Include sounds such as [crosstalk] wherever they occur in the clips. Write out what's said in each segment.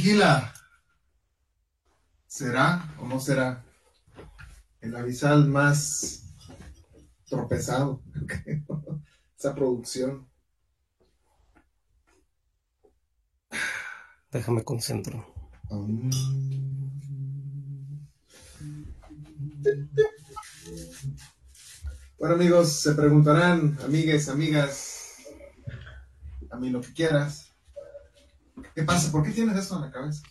vigila? ¿Será o no será el avisal más tropezado? [laughs] Esa producción. Déjame concentro. Bueno amigos, se preguntarán, amigues, amigas, a mí lo que quieras. ¿Qué pasa? ¿Por qué tienes eso en la cabeza?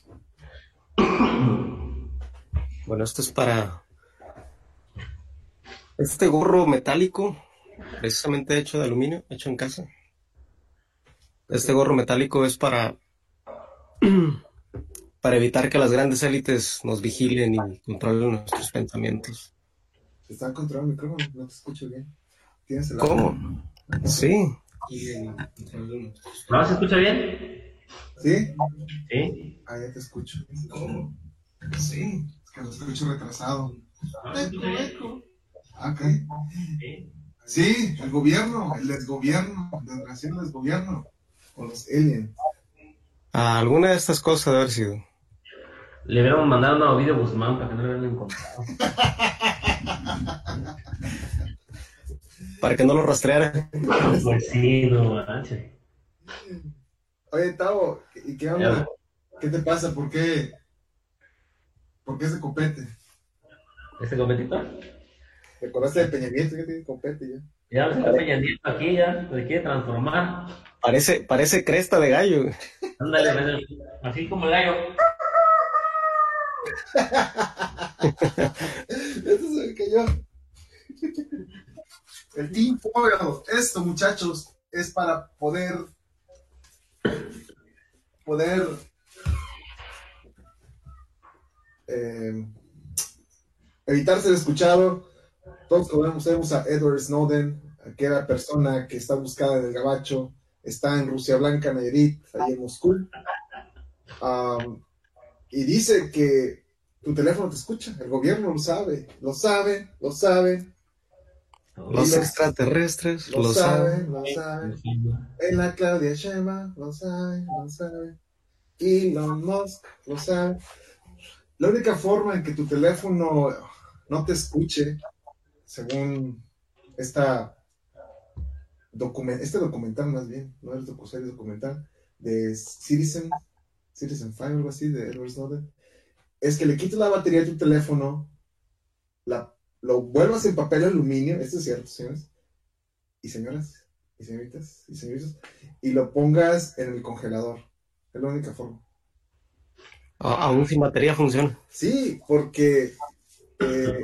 [coughs] Bueno, esto es para este gorro metálico, precisamente hecho de aluminio, hecho en casa. Este gorro metálico es para [coughs] para evitar que las grandes élites nos vigilen y controlen nuestros pensamientos. Está controlando el micrófono, no te escucho bien. ¿Tienes el ¿Cómo? Sí. ¿No se escucha bien? ¿Sí? Sí. Ah, ya te escucho. ¿Cómo? Sí, es que lo escucho retrasado. Eco, Ok. Sí, el gobierno, el desgobierno, desgraciado desgobierno, o los aliens. Ah, alguna de estas cosas debe haber sido. Le hubiéramos mandado un video a Guzmán para que no lo hubieran encontrado. [laughs] para que no lo rastreara. Pues sí, no manches. Oye, Tavo, ¿y qué onda? ¿Qué te pasa? ¿Por qué? ¿Por qué ese copete? ¿Ese copetito? ¿Te acordaste de Peña Nieto que tiene copete ya? Ya ves Peña Nieto aquí ya, se quiere transformar. Parece, parece cresta de gallo. Ándale, así como el gallo. [laughs] Eso se me cayó. El Team Foil, esto muchachos, es para poder poder eh, evitar ser escuchado. Todos conocemos a Edward Snowden, aquella persona que está buscada en el gabacho, está en Rusia Blanca, Nayarit, ahí en Moscú. y dice que tu teléfono te escucha, el gobierno lo sabe, lo sabe, lo sabe. Los, extraterrestres lo, saben, lo saben. En la Claudia Shema lo saben, lo saben. Elon Musk lo sabe. La única forma en que tu teléfono no te escuche, según esta document este documental más bien, no es documental, de Citizen, Citizen Fire, algo así, de Edward Snowden, es que le quites la batería de tu teléfono, la, lo vuelvas en papel aluminio, esto es cierto, señores y señoras, y señoritas, y señoritas, y lo pongas en el congelador. Es la única forma. Aún sin batería funciona. Sí, porque eh,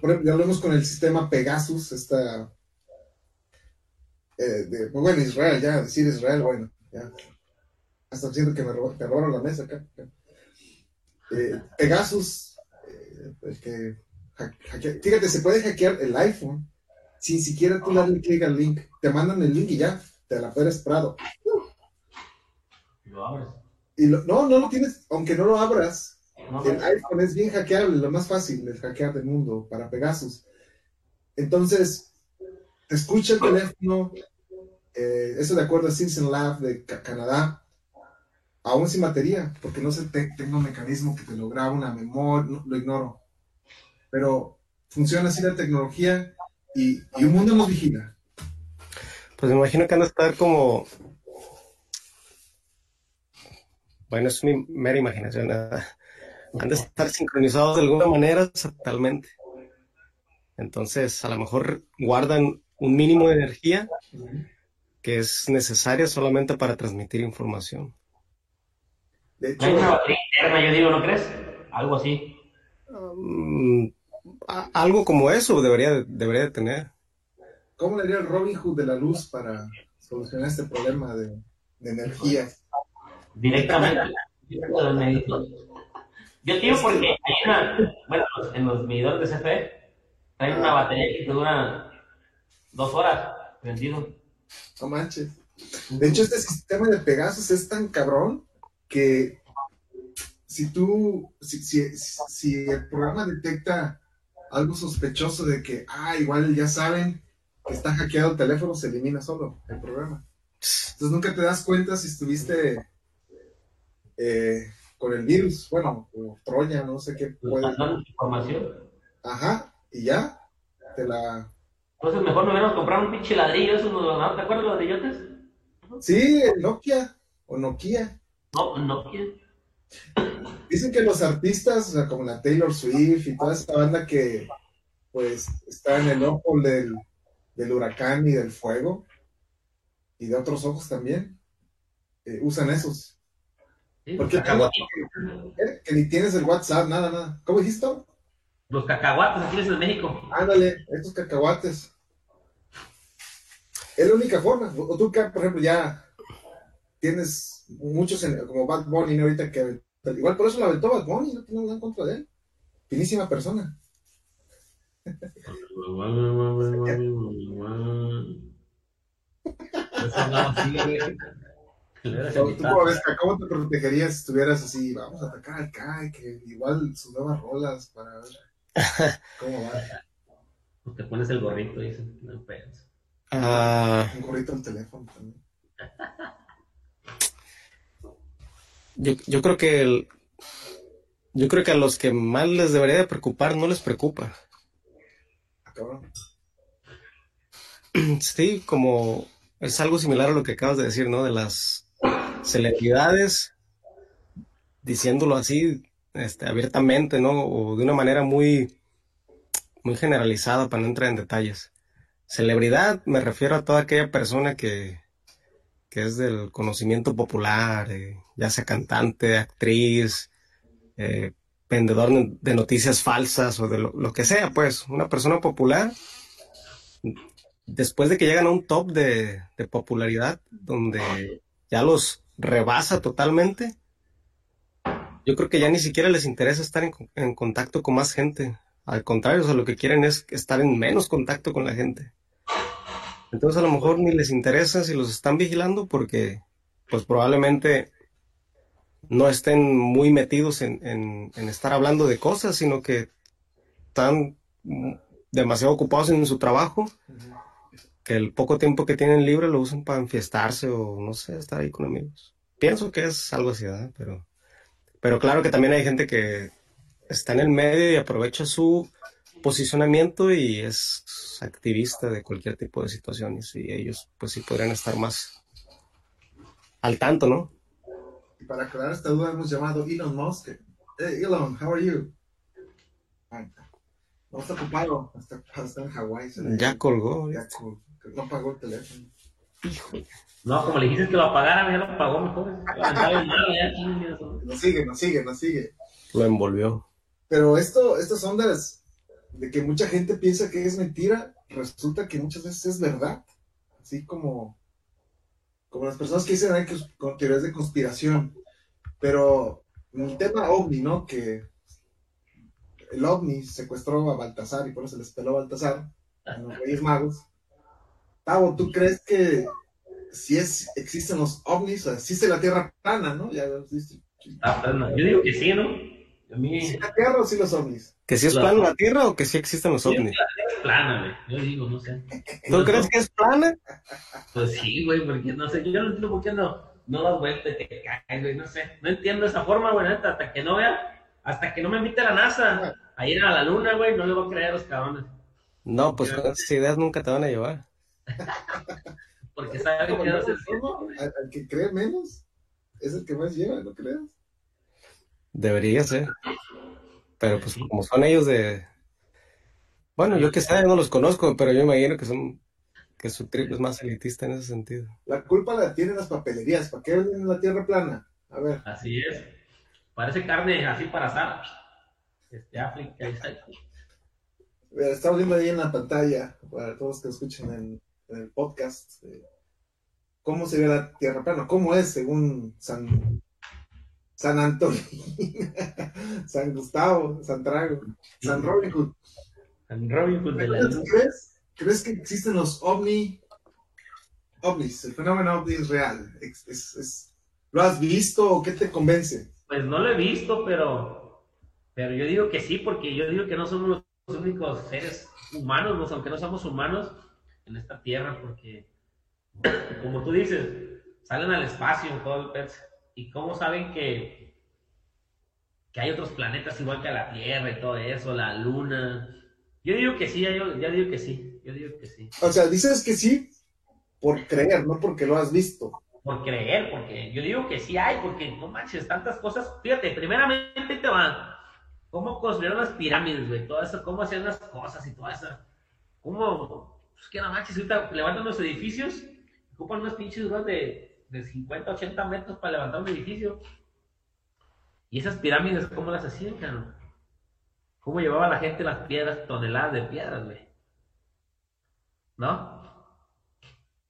por ejemplo, ya hablamos con el sistema Pegasus, esta eh, de, pues bueno, Israel, ya decir Israel, bueno, ya. Hasta siento que me, robaron la mesa acá. Eh, Pegasus, eh, que fíjate, se puede hackear el iPhone sin siquiera tú darle clic al link. Te mandan el link y ya, te la puedes Prado. Lo abres. Y no, no lo tienes, aunque no lo abras. el iPhone es bien hackeable, lo más fácil de hackear del mundo para Pegasus. Entonces, te escucha el teléfono, eh, eso de acuerdo a Simpson Lab de Canadá, aún sin batería, porque no sé, tengo un mecanismo que te lo graba una memoria, lo ignoro. Pero funciona así la tecnología y, un mundo nos vigila. Pues me imagino que han de estar como. Bueno, es mi mera imaginación. Han de estar sincronizados de alguna manera totalmente. Entonces, a lo mejor guardan un mínimo de energía que es necesaria solamente para transmitir información. De hecho, una batería interna, yo digo, ¿no crees? Algo así. Um, algo como eso debería, debería de tener. ¿Cómo le haría el Robin Hood de la luz para solucionar este problema de, energía? Directamente. Yo digo porque hay una, bueno, en los medidores de CFE hay una batería que dura dos horas prendido. No manches. De hecho, este sistema de Pegasus es tan cabrón que si tú, si, si, el programa detecta algo sospechoso de que, ah, igual ya saben que está hackeado el teléfono, se elimina solo el programa. Entonces nunca te das cuenta si estuviste eh, con el virus, bueno, o Troya, no sé qué Nos puede. información. Ajá, y ya, te la... Entonces mejor me hubiéramos comprado un pinche ladrillo, eso nos ¿te acuerdas los ladrillotes? Sí, el Nokia o Nokia. No, no quiero. Dicen que los artistas, o sea, como la Taylor Swift y toda esta banda que pues está en el ojo del, del huracán y del fuego y de otros ojos también, eh, usan esos. Porque Eh, Que ni tienes el WhatsApp, nada, nada. ¿Cómo dijiste? los cacahuates aquí en México. Ándale, estos cacahuates. Es la única forma. O tú, por ejemplo, ya tienes muchos, en- como Bad Bunny, ¿no? ahorita que igual por eso la aventó Bad Bunny, no tengo nada en contra de él. Finísima persona. ¿Tú cómo, ves, Ca? ¿Cómo te protegerías si estuvieras así? Vamos a atacar al Kai, que igual sus nuevas rolas para ver cómo va. Te pones el gorrito y dices, no pedos. Ah, Un gorrito al teléfono también. [laughs] yo, yo creo que el- yo creo que a los que más les debería de preocupar no les preocupa. Ah, cabrón. [clears throat] Sí, como es algo similar a lo que acabas de decir, ¿no? De las celebridades, diciéndolo así, este, abiertamente, ¿no? O de una manera muy, muy generalizada para no entrar en detalles. Celebridad, me refiero a toda aquella persona que, que es del conocimiento popular, eh, ya sea cantante, actriz, eh, vendedor de noticias falsas o de lo, que sea, pues, una persona popular después de que llegan a un top de, popularidad donde ya los rebasa totalmente, yo creo que ya ni siquiera les interesa estar en, en contacto con más gente. Al contrario, o sea, lo que quieren es estar en menos contacto con la gente. Entonces a lo mejor ni les interesa si los están vigilando porque pues probablemente no estén muy metidos en, en- estar hablando de cosas, sino que están demasiado ocupados en su trabajo que el poco tiempo que tienen libre lo usan para enfiestarse o no sé, estar ahí con amigos. Pienso que es algo así, ¿verdad? Pero, pero claro que también hay gente que está en el medio y aprovecha su posicionamiento y es activista de cualquier tipo de situaciones y ellos pues sí podrían estar más al tanto, ¿no? Y para aclarar esta duda hemos llamado Elon Musk. Hey, Elon, how are you? No está ocupado, está, está en Hawái. Ya colgó. ya col- no pagó el teléfono. No, como le dijiste que lo apagara, ya lo apagó mejor. Nos sigue, nos sigue, nos sigue. Lo envolvió. Pero esto, estas ondas de que mucha gente piensa que es mentira, resulta que muchas veces es verdad. Así como, como las personas que dicen "Ay, que con teorías de conspiración. Pero el tema ovni, ¿no? Que el ovni secuestró a Baltasar y por eso se les peló a Baltasar, a los Reyes Magos. Tavo, ¿tú crees que si es, existen los ovnis, existe la Tierra plana, ¿no? Ya. Ah, Yo digo que sí, ¿no? A mí ¿Sí la Tierra o sí los ovnis? ¿Que sí es Claro. plana la Tierra o que sí existen los ovnis? es plana, güey. Yo digo, no sé. ¿Tú crees que es plana? Pues sí, güey, porque no sé, yo no entiendo por qué no, no das vuelta y te caes, güey, no sé. No entiendo esa forma, güey, neta, hasta que no vea, hasta que no me invite a la NASA a ir a la luna, güey, no le voy a creer a los cabrones. No, pues con esas ideas nunca te van a llevar. [laughs] Porque saben que no ¿Cómo? Al, al que cree menos es el que más lleva, ¿no creas? Debería ser. Pero pues como son ellos de... Bueno, yo que sé, no los conozco, pero yo imagino que son... que su trip es más elitista en ese sentido. La culpa la tienen las papelerías. ¿Para qué venden la tierra plana? A ver, Así es. Parece carne así para asar. Este, África, ahí está. mira, estamos viendo ahí en la pantalla, para todos que escuchen en, en el podcast, eh, cómo se ve la tierra plana, cómo es según San, San Antonio, [laughs] San Gustavo, San Trago, San Robin Hood. En Robin Hood de la ¿Tú luna. ¿Crees, ¿Crees que existen los ovni, ovnis? El fenómeno ovni es real. Es, es- es- ¿Lo has visto o qué te convence? Pues no lo he visto, pero, pero yo digo que sí, porque yo digo que no somos los únicos seres humanos, ¿no? aunque no somos humanos en esta tierra, porque como tú dices, salen al espacio todo el pez. ¿Y cómo saben que, que hay otros planetas igual que la Tierra y todo eso, la Luna. Yo digo que sí, yo, ya digo que sí, yo digo que sí. O sea, dices que sí por creer, no porque lo has visto. Por creer, porque yo digo que sí hay, porque no manches, tantas cosas. Fíjate, primeramente te van, cómo construyeron las pirámides, güey, todo eso, cómo hacían las cosas y todo eso. Cómo, pues que no manches, ahorita levantan los edificios, ocupan unos pinches de, de 50, 80 metros para levantar un edificio. Y esas pirámides, ¿cómo las hacían? ¿Cómo llevaba la gente las piedras, toneladas de piedras, güey? ¿No?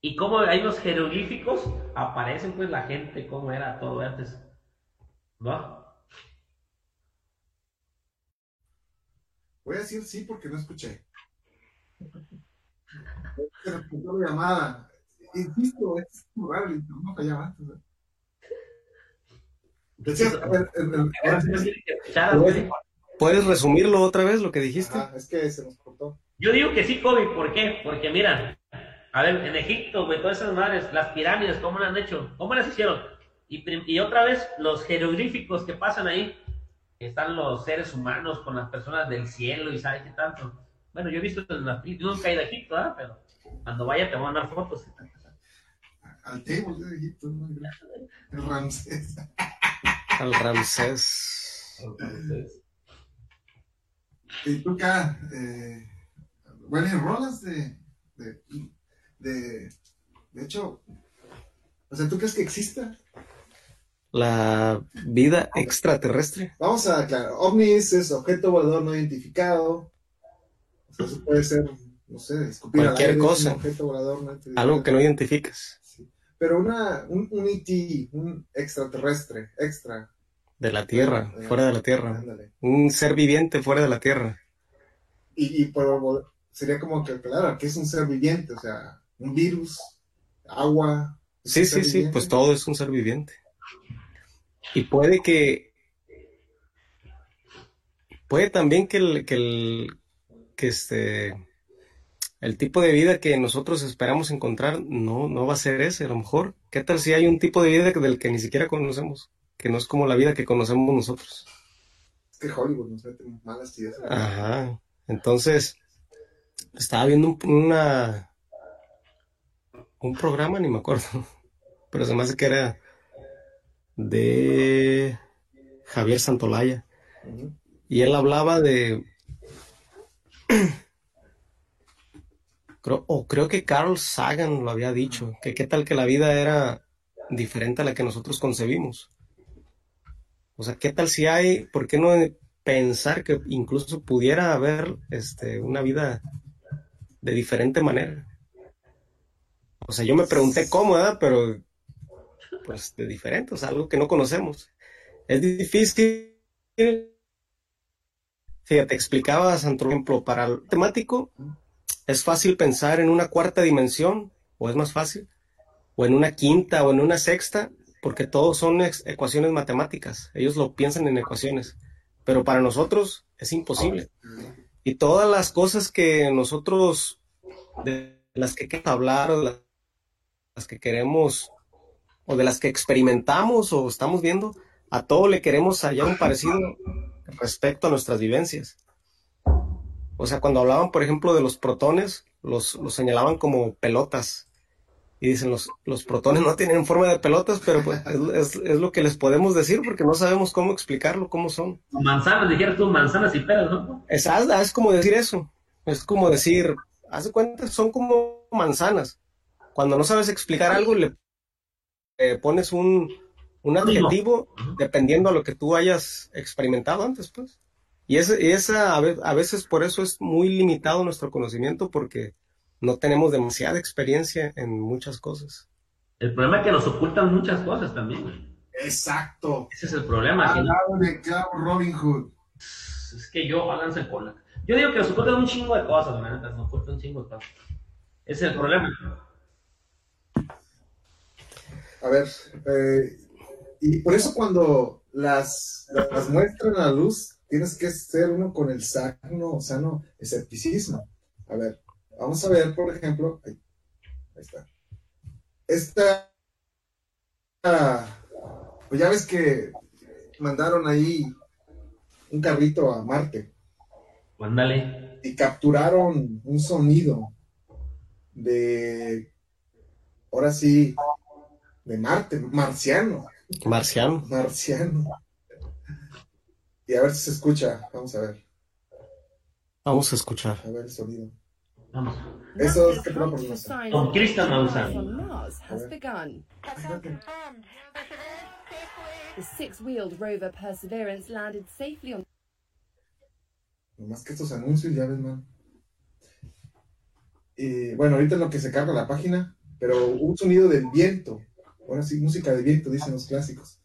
Y cómo hay los jeroglíficos, aparecen pues la gente, cómo era todo antes. ¿No? Voy a decir sí porque no escuché. [laughs] Se llamada. Insisto, es raro, no fallaba antes. ¿Puedes resumirlo otra vez lo que dijiste? es que se nos cortó. Yo digo que sí, Kobe, ¿por qué? Porque mira, a ver, en Egipto, güey, todas esas madres, las pirámides, ¿cómo las han hecho? ¿Cómo las hicieron? Y, y otra vez, los jeroglíficos que pasan ahí, están los seres humanos con las personas del cielo y sabe qué tanto. Bueno, yo he visto en la yo nunca he ido a Egipto, ¿eh? pero cuando vaya te voy a mandar fotos. Al table de Egipto, ¿no? el Ramsés. Al Ramsés. Y tú acá, eh, bueno, en rolas de, de, de, de hecho, o sea, ¿tú crees que exista? La vida extraterrestre. Vamos a aclarar, ovnis es objeto volador no identificado. O sea, eso puede ser, no sé, escupir cualquier cosa. objeto volador no identificado. Algo que no identificas. Pero una, un, un ET, un extraterrestre, extra. De la Tierra, fuera de la Tierra. Un ser viviente fuera de la Tierra. Y, y sería como que, claro, que es un ser viviente, o sea, un virus, agua. Sí, sí, sí, pues todo es un ser viviente. Y puede que, puede también que el, que el, que este, el tipo de vida que nosotros esperamos encontrar no, no va a ser ese, a lo mejor. ¿Qué tal si hay un tipo de vida del que ni siquiera conocemos? Que no es como la vida que conocemos nosotros. Es que Hollywood nos mete malas ideas. Ajá. Entonces, estaba viendo un, una, un programa, ni me acuerdo, [laughs] pero se me hace que era de Javier Santolaya. Y él hablaba de... creo, o creo que Carl Sagan lo había dicho, que qué tal que la vida era diferente a la que nosotros concebimos. O sea, ¿qué tal si hay, por qué no pensar que incluso pudiera haber este, una vida de diferente manera? O sea, yo me pregunté cómo, pero pues de diferente, o sea, algo que no conocemos. Es difícil. Fíjate, explicaba, por ejemplo, para el temático, es fácil pensar en una cuarta dimensión, o es más fácil, o en una quinta o en una sexta, porque todos son ecuaciones matemáticas. Ellos lo piensan en ecuaciones, pero para nosotros es imposible. Y todas las cosas que nosotros, de las que queremos hablar, o las que queremos o de las que experimentamos o estamos viendo, a todo le queremos hallar un parecido respecto a nuestras vivencias. O sea, cuando hablaban, por ejemplo, de los protones, los, los señalaban como pelotas. Y dicen, los, los protones no tienen forma de pelotas, pero pues es, es, lo que les podemos decir porque no sabemos cómo explicarlo, cómo son. Manzanas, dijeras tú, manzanas y pelos, ¿no? Es, es como decir eso. Es como decir, hace cuenta, son como manzanas. Cuando no sabes explicar algo, le eh, pones un, un adjetivo dependiendo a lo que tú hayas experimentado antes, pues. Y, ese, esa a veces por eso es muy limitado nuestro conocimiento porque no tenemos demasiada experiencia en muchas cosas. El problema es que nos ocultan muchas cosas también. Exacto. Ese es el problema. de Robin Hood. Es que yo, háganse cola. Yo digo que nos ocultan un chingo de cosas, la neta, nos ocultan un chingo de cosas. Ese es el problema. A ver, eh, y por eso cuando las, las muestran a la luz, tienes que ser uno con el sano, sano escepticismo. A ver, vamos a ver, por ejemplo, ahí, está. Esta, pues ya ves que mandaron ahí un carrito a Marte. Ándale. Y capturaron un sonido de, ahora sí, de Marte, marciano. Marciano. Marciano. Y a ver si se escucha. Vamos a ver. Vamos a escuchar. A ver el sonido. Vamos. Eso es que no por signs Con has begun. The six-wheeled rover Perseverance landed safely on Nomás que estos anuncios, ya ves, man. Y bueno, ahorita es lo que se carga la página, pero un sonido del viento. Ahora sí, música de viento, dicen los clásicos.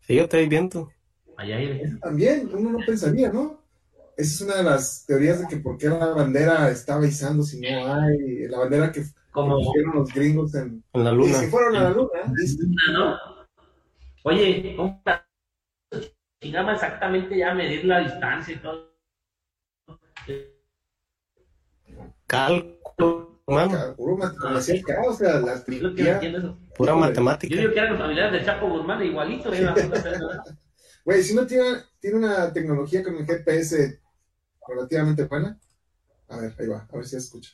Fíjate ahí viento. Allá. Eso también, uno no pensaría, ¿no? Esa es una de las teorías de que por qué la bandera está izando si no hay. La bandera que Como pusieron los gringos en. En la Y luna. si fueron a la luna, una, ¿no? Oye, ¿cómo? Chingaba exactamente ya medir la distancia y todo. Cálculo. Puro o sea, las eso. Pura Híjole. Yo matemática. digo que eran los familiares del Chapo Guzmán, igualito. ¿eh? Güey, si uno tiene, tiene una tecnología con el GPS relativamente buena, a ver, ahí va, a ver si escucha.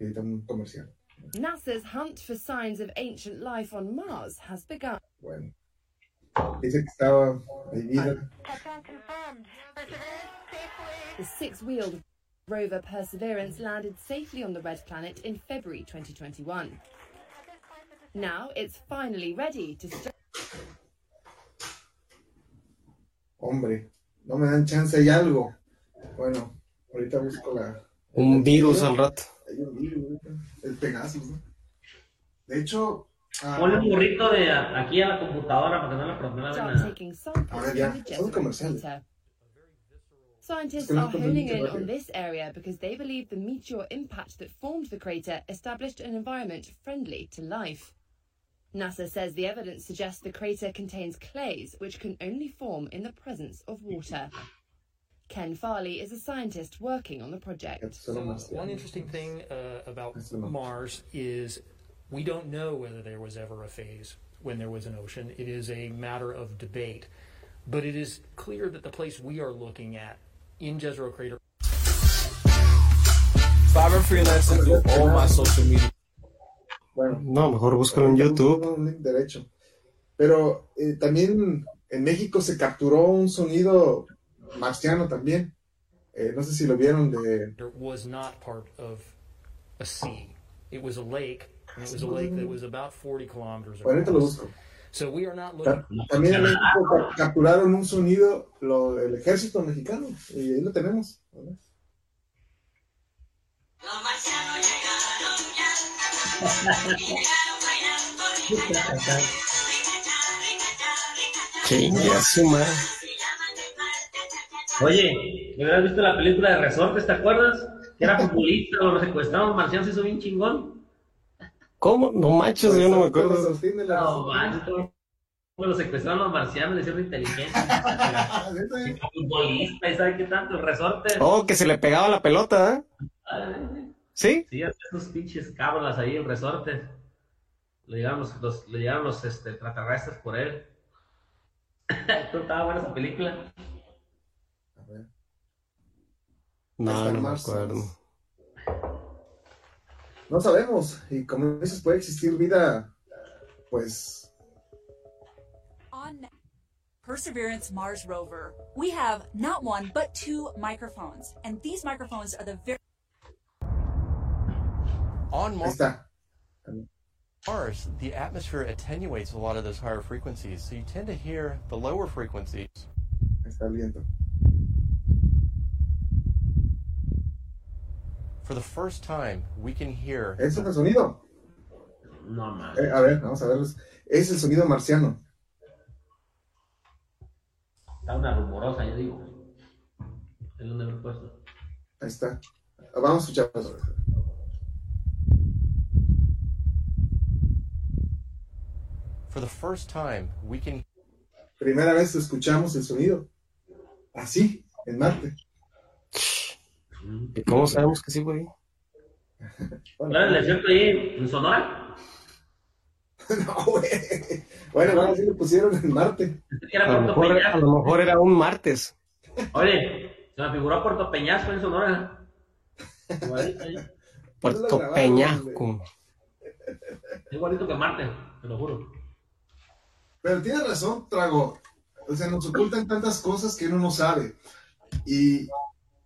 Ahorita un comercial. NASA's hunt for signs of ancient life on Mars has begun. Bueno. Dice que estaba vida. The six-wheeled rover Perseverance landed safely on the red planet in February 2021. Now it's finally ready to Hombre, no me dan chance, hay algo. Bueno, ahorita busco la. Un virus al rato. Hay un virus. El Pegasus, ¿no? De hecho. ah, Ponle un burrito de aquí a la computadora para que no la problema de nada. taking samples A ver, from ya, son comerciales. Scientists no are honing in on this area because they believe the meteor impact that formed the crater established an environment friendly to life. NASA says the evidence suggests the crater contains clays which can only form in the presence of water. Ken Farley is a scientist working on the project. So one interesting thing uh, about Mars is we don't know whether there was ever a phase when there was an ocean. It is a matter of debate. But it is clear that the place we are looking at in Jezero Crater Fiverr freelancing through all my social media. Bueno, No, mejor búscalo en YouTube. Un link derecho. Pero eh, también en México se capturó un sonido marciano también. Eh, no sé si lo vieron de. was not part of a sea. It was a lake. It was a lake that was about 40 kilometers Bueno, lo busco. So we are not looking. También en México ca- capturaron un sonido lo del ejército mexicano. Y ahí lo tenemos. ¿no? Chingue a su madre. Oye, ¿me hubieras visto la película de Resortes, te acuerdas? Que era futbolista, lo secuestraron los marcianos, se hizo bien chingón. ¿Cómo? No manches, yo no me acuerdo. La- No, manches, lo secuestraron los marcianos, le hicieron inteligencia. [laughs] Futbolista, ¿y sabe qué tanto? El Resortes. Oh, que se le pegaba la pelota, ¿eh? Ay, ¿Sí? Sí, esos pinches cabras ahí, el Resortes. Le llegaron los, los- le llegaron los este, extraterrestres por él. [laughs] Estaba buena esa película. A ver. No, no me acuerdo. No sabemos. Y como dices, puede existir vida, pues, On Perseverance Mars rover, we have not one but two microphones, and these microphones are the very On Mars, está. Mars, the atmosphere attenuates a lot of those higher frequencies, so you tend to hear the lower frequencies. Está el viento. For the first time, we can hear es el sonido. No mames. Eh, a ver, vamos a ver. Es el sonido marciano. Está una rumorosa, yo digo. Es donde me he puesto. Ahí está. Vamos a escuchar for the first time, we can Primera vez escuchamos el sonido. Así, en Marte. ¿Y cómo sabemos que sí, güey? ¿Cuál es el ahí en Sonora? [laughs] no, güey. Bueno, bueno, sí lo pusieron en Marte. Era A lo, mejor, a Peñasco. lo mejor era un martes. Oye, se me figuró Puerto Peñasco en Sonora. Igualito, ahí. Puerto Peñasco. Igualito que Marte, te lo juro. Pero tienes razón, Trago. O sea, nos ocultan tantas cosas que uno no sabe. Y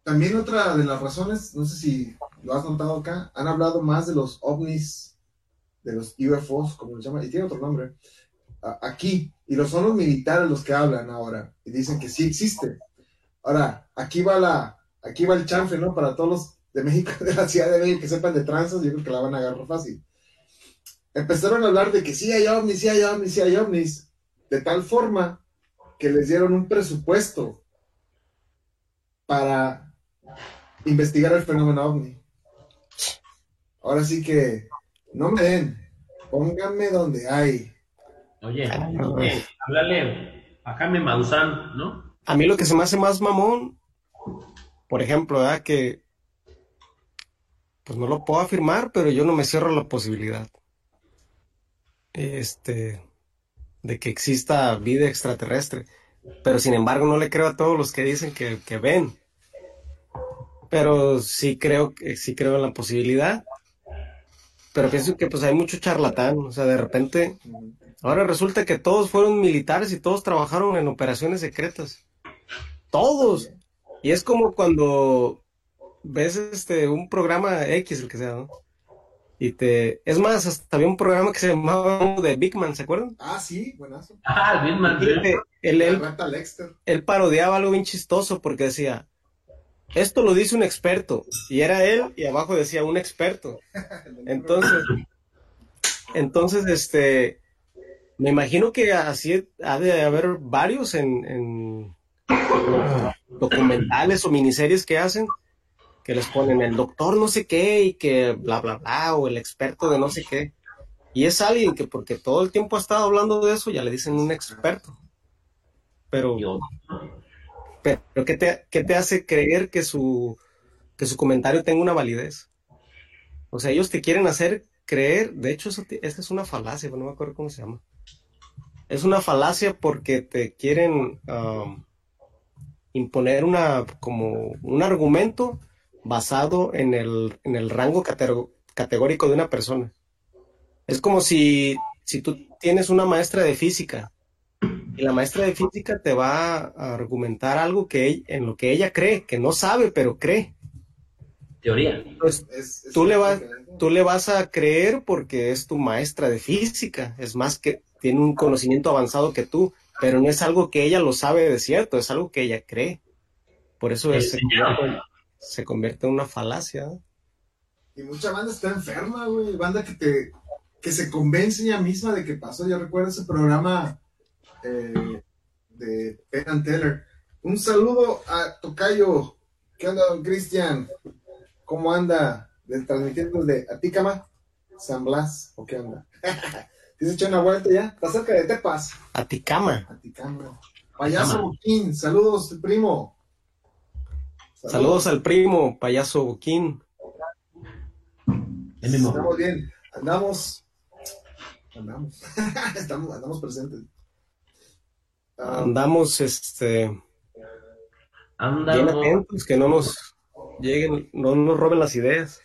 también otra de las razones, no sé si lo has notado acá, han hablado más de los ovnis, de los UFOs, como los llaman, y tiene otro nombre, aquí. Y lo son los militares los que hablan ahora. Y dicen que sí existe. Ahora, aquí va la, aquí va el chanfle, ¿no? Para todos los de México, [laughs] de la Ciudad de México que sepan de tranzas, yo creo que la van a agarrar fácil. Empezaron a hablar de que sí hay ovnis, sí hay ovnis, sí hay ovnis, de tal forma que les dieron un presupuesto para investigar el fenómeno ovni. Ahora sí que no me den, pónganme donde hay. Oye, oye, háblale a Jaime Maussan, ¿no? A mí lo que se me hace más mamón, por ejemplo, ¿verdad? que pues no lo puedo afirmar, pero yo no me cierro la posibilidad. Este, de que exista vida extraterrestre. Pero sin embargo no le creo a todos los que dicen que, que ven. Pero sí creo sí creo en la posibilidad. Pero pienso que pues hay mucho charlatán. O sea, de repente, ahora resulta que todos fueron militares y todos trabajaron en operaciones secretas. Todos. Y es como cuando ves este un programa X, el que sea, ¿no? Y te. Es más, hasta había un programa que se llamaba de Big Man, ¿se acuerdan? Ah, sí, buenazo. Ah, mal. Y este, él, parodiaba algo bien chistoso porque decía, esto lo dice un experto. Y era él y abajo decía un experto. [laughs] Entonces, entonces, este, me imagino que así ha de haber varios en, en documentales o miniseries que hacen, que les ponen el doctor no sé qué y que bla, bla, bla, o el experto de no sé qué. Y es alguien que porque todo el tiempo ha estado hablando de eso, ya le dicen un experto. Pero, pero ¿qué te, qué te hace creer que su, que su comentario tenga una validez? O sea, ellos te quieren hacer creer, de hecho, eso esa es una falacia, pero no me acuerdo cómo se llama. Es una falacia porque te quieren um, imponer una, como un argumento basado en el, en el rango catego- categórico de una persona. Es como si, si tú tienes una maestra de física y la maestra de física te va a argumentar algo que en lo que ella cree, que no sabe, pero cree. teoría. Pues Es- es tú le vas, tú le vas a creer porque es tu maestra de física, es más que tiene un conocimiento avanzado que tú, pero no es algo que ella lo sabe de cierto, es algo que ella cree. Por eso es-. Se convierte en una falacia. Y mucha banda está enferma, güey. Banda que te que se convence ella misma de que pasó. Yo recuerdo ese programa eh, de Penn and Teller. Un saludo a Tocayo. ¿Qué onda, don Cristian? ¿Cómo anda? De- Transmitiendo desde Aticama, San Blas. ¿O qué onda? ¿Te has hecho una vuelta ya? Está cerca de Tepas. Aticama. Aticama. Payaso Boquín. Saludos, primo. Saludos al primo, payaso Boquín. El. Estamos bien. Andamos. Andamos. [laughs] Estamos, andamos presentes. Ah, Andamos este, bien Anda, atentos, que no nos lleguen, no nos roben las ideas.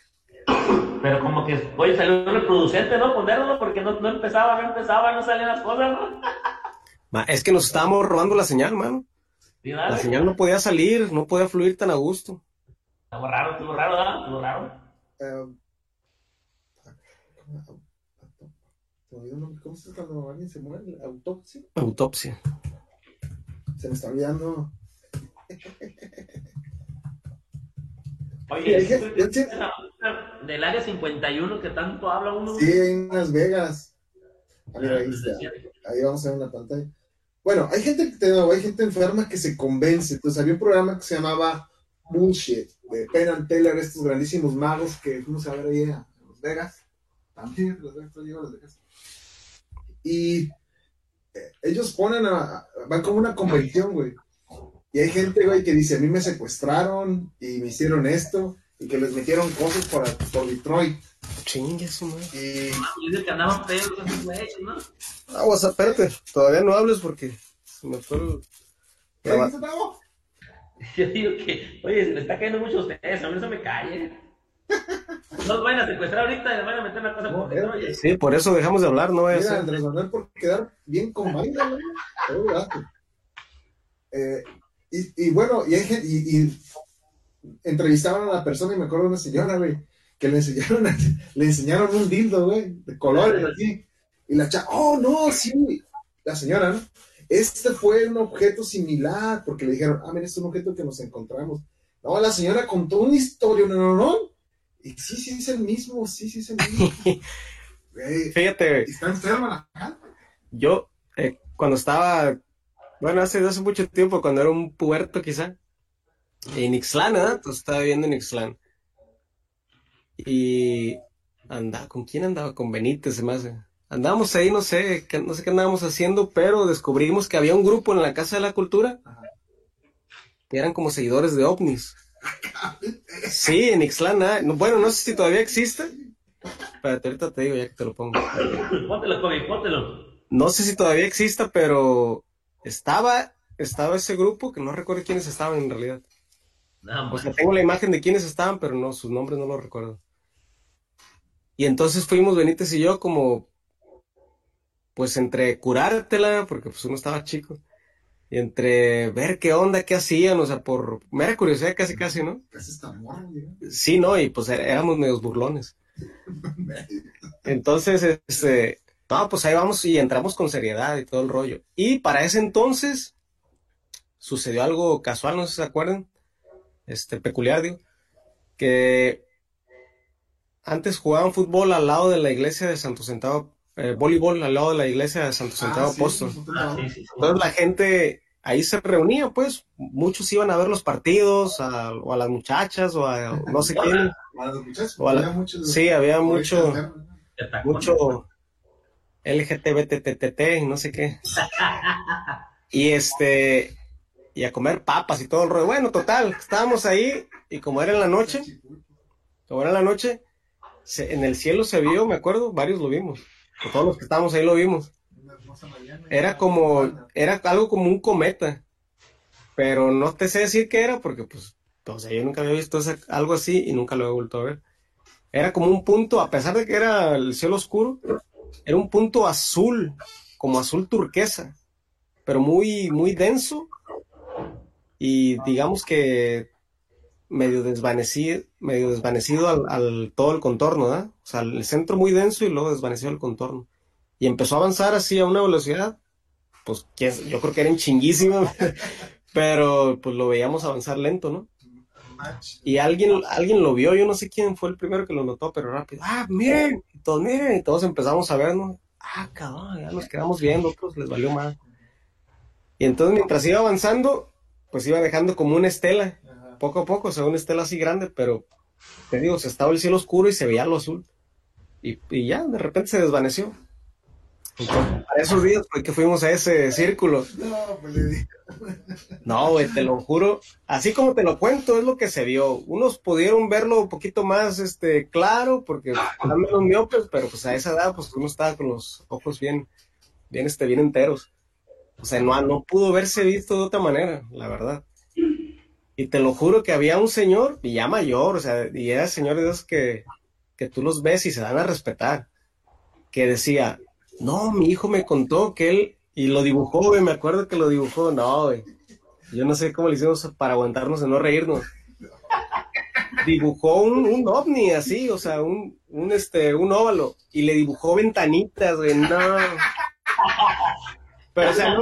pero como que hoy salió un reproducente, ¿no? Ponerlo porque no, no empezaba, no empezaba, no salían las cosas, ¿no? [laughs] Ma, Es que nos estábamos robando la señal, mano. La señal no podía salir, no podía fluir tan a gusto. Estuvo raro, estuvo raro, ¿verdad? Estuvo raro. se. ¿Cómo se dice cuando alguien se muere? ¿Autopsia? Autopsia. Se me está olvidando. Oye, Sí, hay gente- ¿sí la nota del área 51 que tanto habla uno. Sí, en Las Vegas. Ah, mira, ahí está. Ahí vamos a ver en la pantalla. Bueno, hay gente, te digo, hay gente enferma que se convence. Entonces había un programa que se llamaba Bullshit, de Penn and Teller, estos grandísimos magos que fuimos a ver ahí a Las Vegas. También, Las Vegas, a Las Vegas. Y eh, ellos ponen a- van como una convención, güey. Y hay gente, güey, que dice, a mí me secuestraron y me hicieron esto. Y que les metieron cosas por, por Detroit. Chingue su madre. Y Dice que andaban pedos güeyes, ¿no? Ah, WhatsApp, espérate, todavía no hables porque se me fue el... ¿Qué dice, Tavo? [laughs] Yo digo que, oye, se le está cayendo mucho a ustedes, a mí no se me calle. No los vayan a secuestrar ahorita, les van a meter una cosa por dentro, oye. Sí, por eso dejamos de hablar, no vaya a Mira, ser. Andrés Manuel por quedar bien con. Todo gato. Eh, y, y bueno, y, hay y, y entrevistaban a la persona y me acuerdo de una señora, güey, que le enseñaron, a- [laughs] le enseñaron un dildo, güey, de colores así. Y la chava, oh, no, sí. La señora, ¿no? Este fue un objeto similar, porque le dijeron, ah, mira, es un objeto que nos encontramos. No, la señora contó una historia, no, no, no. Y sí, sí, es el mismo, sí, sí, es el mismo. [laughs] Güey, Fíjate, está enferma la yo eh, cuando estaba, bueno, hace, hace mucho tiempo, cuando era un puerto quizá, en Ixtlán, ¿verdad? Entonces estaba viviendo en Ixtlán. Y andaba, ¿con quién andaba? Con Benítez, se me hace. Andábamos ahí, no sé, no sé qué andábamos haciendo, pero descubrimos que había un grupo en la Casa de la Cultura que eran como seguidores de ovnis. Sí, en Ixtlán, ah, no- bueno, no sé si todavía existe. Espérate, ahorita te digo ya que te lo pongo. Póntelo, Kobe, póntelo. No sé si todavía exista, pero estaba, estaba ese grupo, que no recuerdo quiénes estaban en realidad. Nada O sea, tengo la imagen de quiénes estaban, pero no, sus nombres no los recuerdo. Y entonces fuimos Benítez y yo como, pues entre curártela, porque pues uno estaba chico, y entre ver qué onda, qué hacían, o sea, por mera curiosidad casi casi, ¿no? Casi está morro, güey. Sí, ¿no? Y pues é- éramos medios burlones. Entonces, este, no, pues ahí vamos y entramos con seriedad y todo el rollo. Y para ese entonces sucedió algo casual, no sé si se acuerdan, este, peculiar, digo, que antes jugaban fútbol al lado de la iglesia de Santo Centavo, eh, voleibol al lado de la iglesia de Santo Centavo Ah, Apóstol. sí, Ah, sí, sí, sí. Entonces la gente ahí se reunía, pues, muchos iban a ver los partidos, a- o a las muchachas, o a no sé [laughs] quién. A los muchachos, O a la- había muchos- sí, había mucho- mucho LGTBTTT y no sé qué. [laughs] Y este, y a comer papas y todo el rollo. Bueno, total, estábamos ahí y como era en la noche, como era en la noche, en el cielo se vio, me acuerdo, varios lo vimos. Todos los que estábamos ahí lo vimos. Era como, era algo como un cometa, pero no te sé decir qué era porque pues, o sea, yo nunca había visto algo así y nunca lo he vuelto a ver. Era como un punto, a pesar de que era el cielo oscuro, era un punto azul, como azul turquesa, pero muy, muy denso y digamos que medio desvanecido, medio desvanecido al, al todo el contorno, ¿verdad? O sea, el centro muy denso y luego desvanecido el contorno. Y empezó a avanzar así a una velocidad, pues yo creo que era en chinguísima, [laughs] pero pues lo veíamos avanzar lento, ¿no? Y alguien, alguien lo vio, yo no sé quién fue el primero que lo notó, pero rápido, ah, miren, y todos miren, y todos empezamos a vernos, ah, cabrón, ya nos quedamos viendo, otros les valió más. Y entonces mientras iba avanzando, pues iba dejando como una estela, poco a poco, o sea, una estela así grande, pero te digo, se estaba el cielo oscuro y se veía lo azul. Y, y ya, de repente se desvaneció. Entonces, para esos días fue que fuimos a ese círculo. No, pues le digo. No, güey, te lo juro. Así como te lo cuento, es lo que se vio. Unos pudieron verlo un poquito más este, claro, porque eran menos miopes, pero pues a esa edad, pues uno estaba con los ojos bien, bien, este, bien enteros. O sea, no, no pudo verse visto de otra manera, la verdad. Y te lo juro que había un señor, y ya mayor, o sea, y era señor de esos que, que tú los ves y se dan a respetar, que decía, no, mi hijo me contó que él, y lo dibujó, güey, me acuerdo que lo dibujó, no, güey. Yo no sé cómo le hicimos para aguantarnos de no reírnos. Dibujó un, un ovni así, o sea, un, un, este, un óvalo, y le dibujó ventanitas, güey, no. Pero, o sea, no,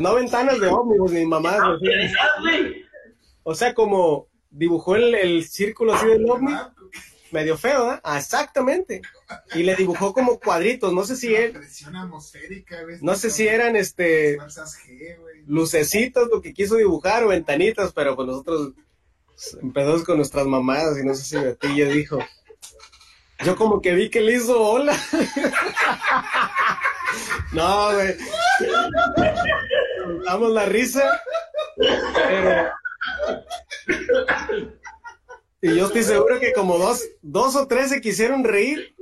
no ventanas de ómnibus ni mamás, Ah, güey. ¿verdad, güey? O sea, como dibujó el, el círculo así del ovni, medio feo, ¿eh? Ah, exactamente. Y le dibujó como cuadritos, no sé si él, Presión atmosférica, güey. no sé si eran este lucecitos lo que quiso dibujar o ventanitas, pero pues nosotros empezamos con nuestras mamadas y no sé si Betillo dijo. Yo como que vi que le hizo hola. [laughs] no, güey. Damos la risa. Pero, Y yo estoy seguro que como dos, dos o tres se quisieron reír.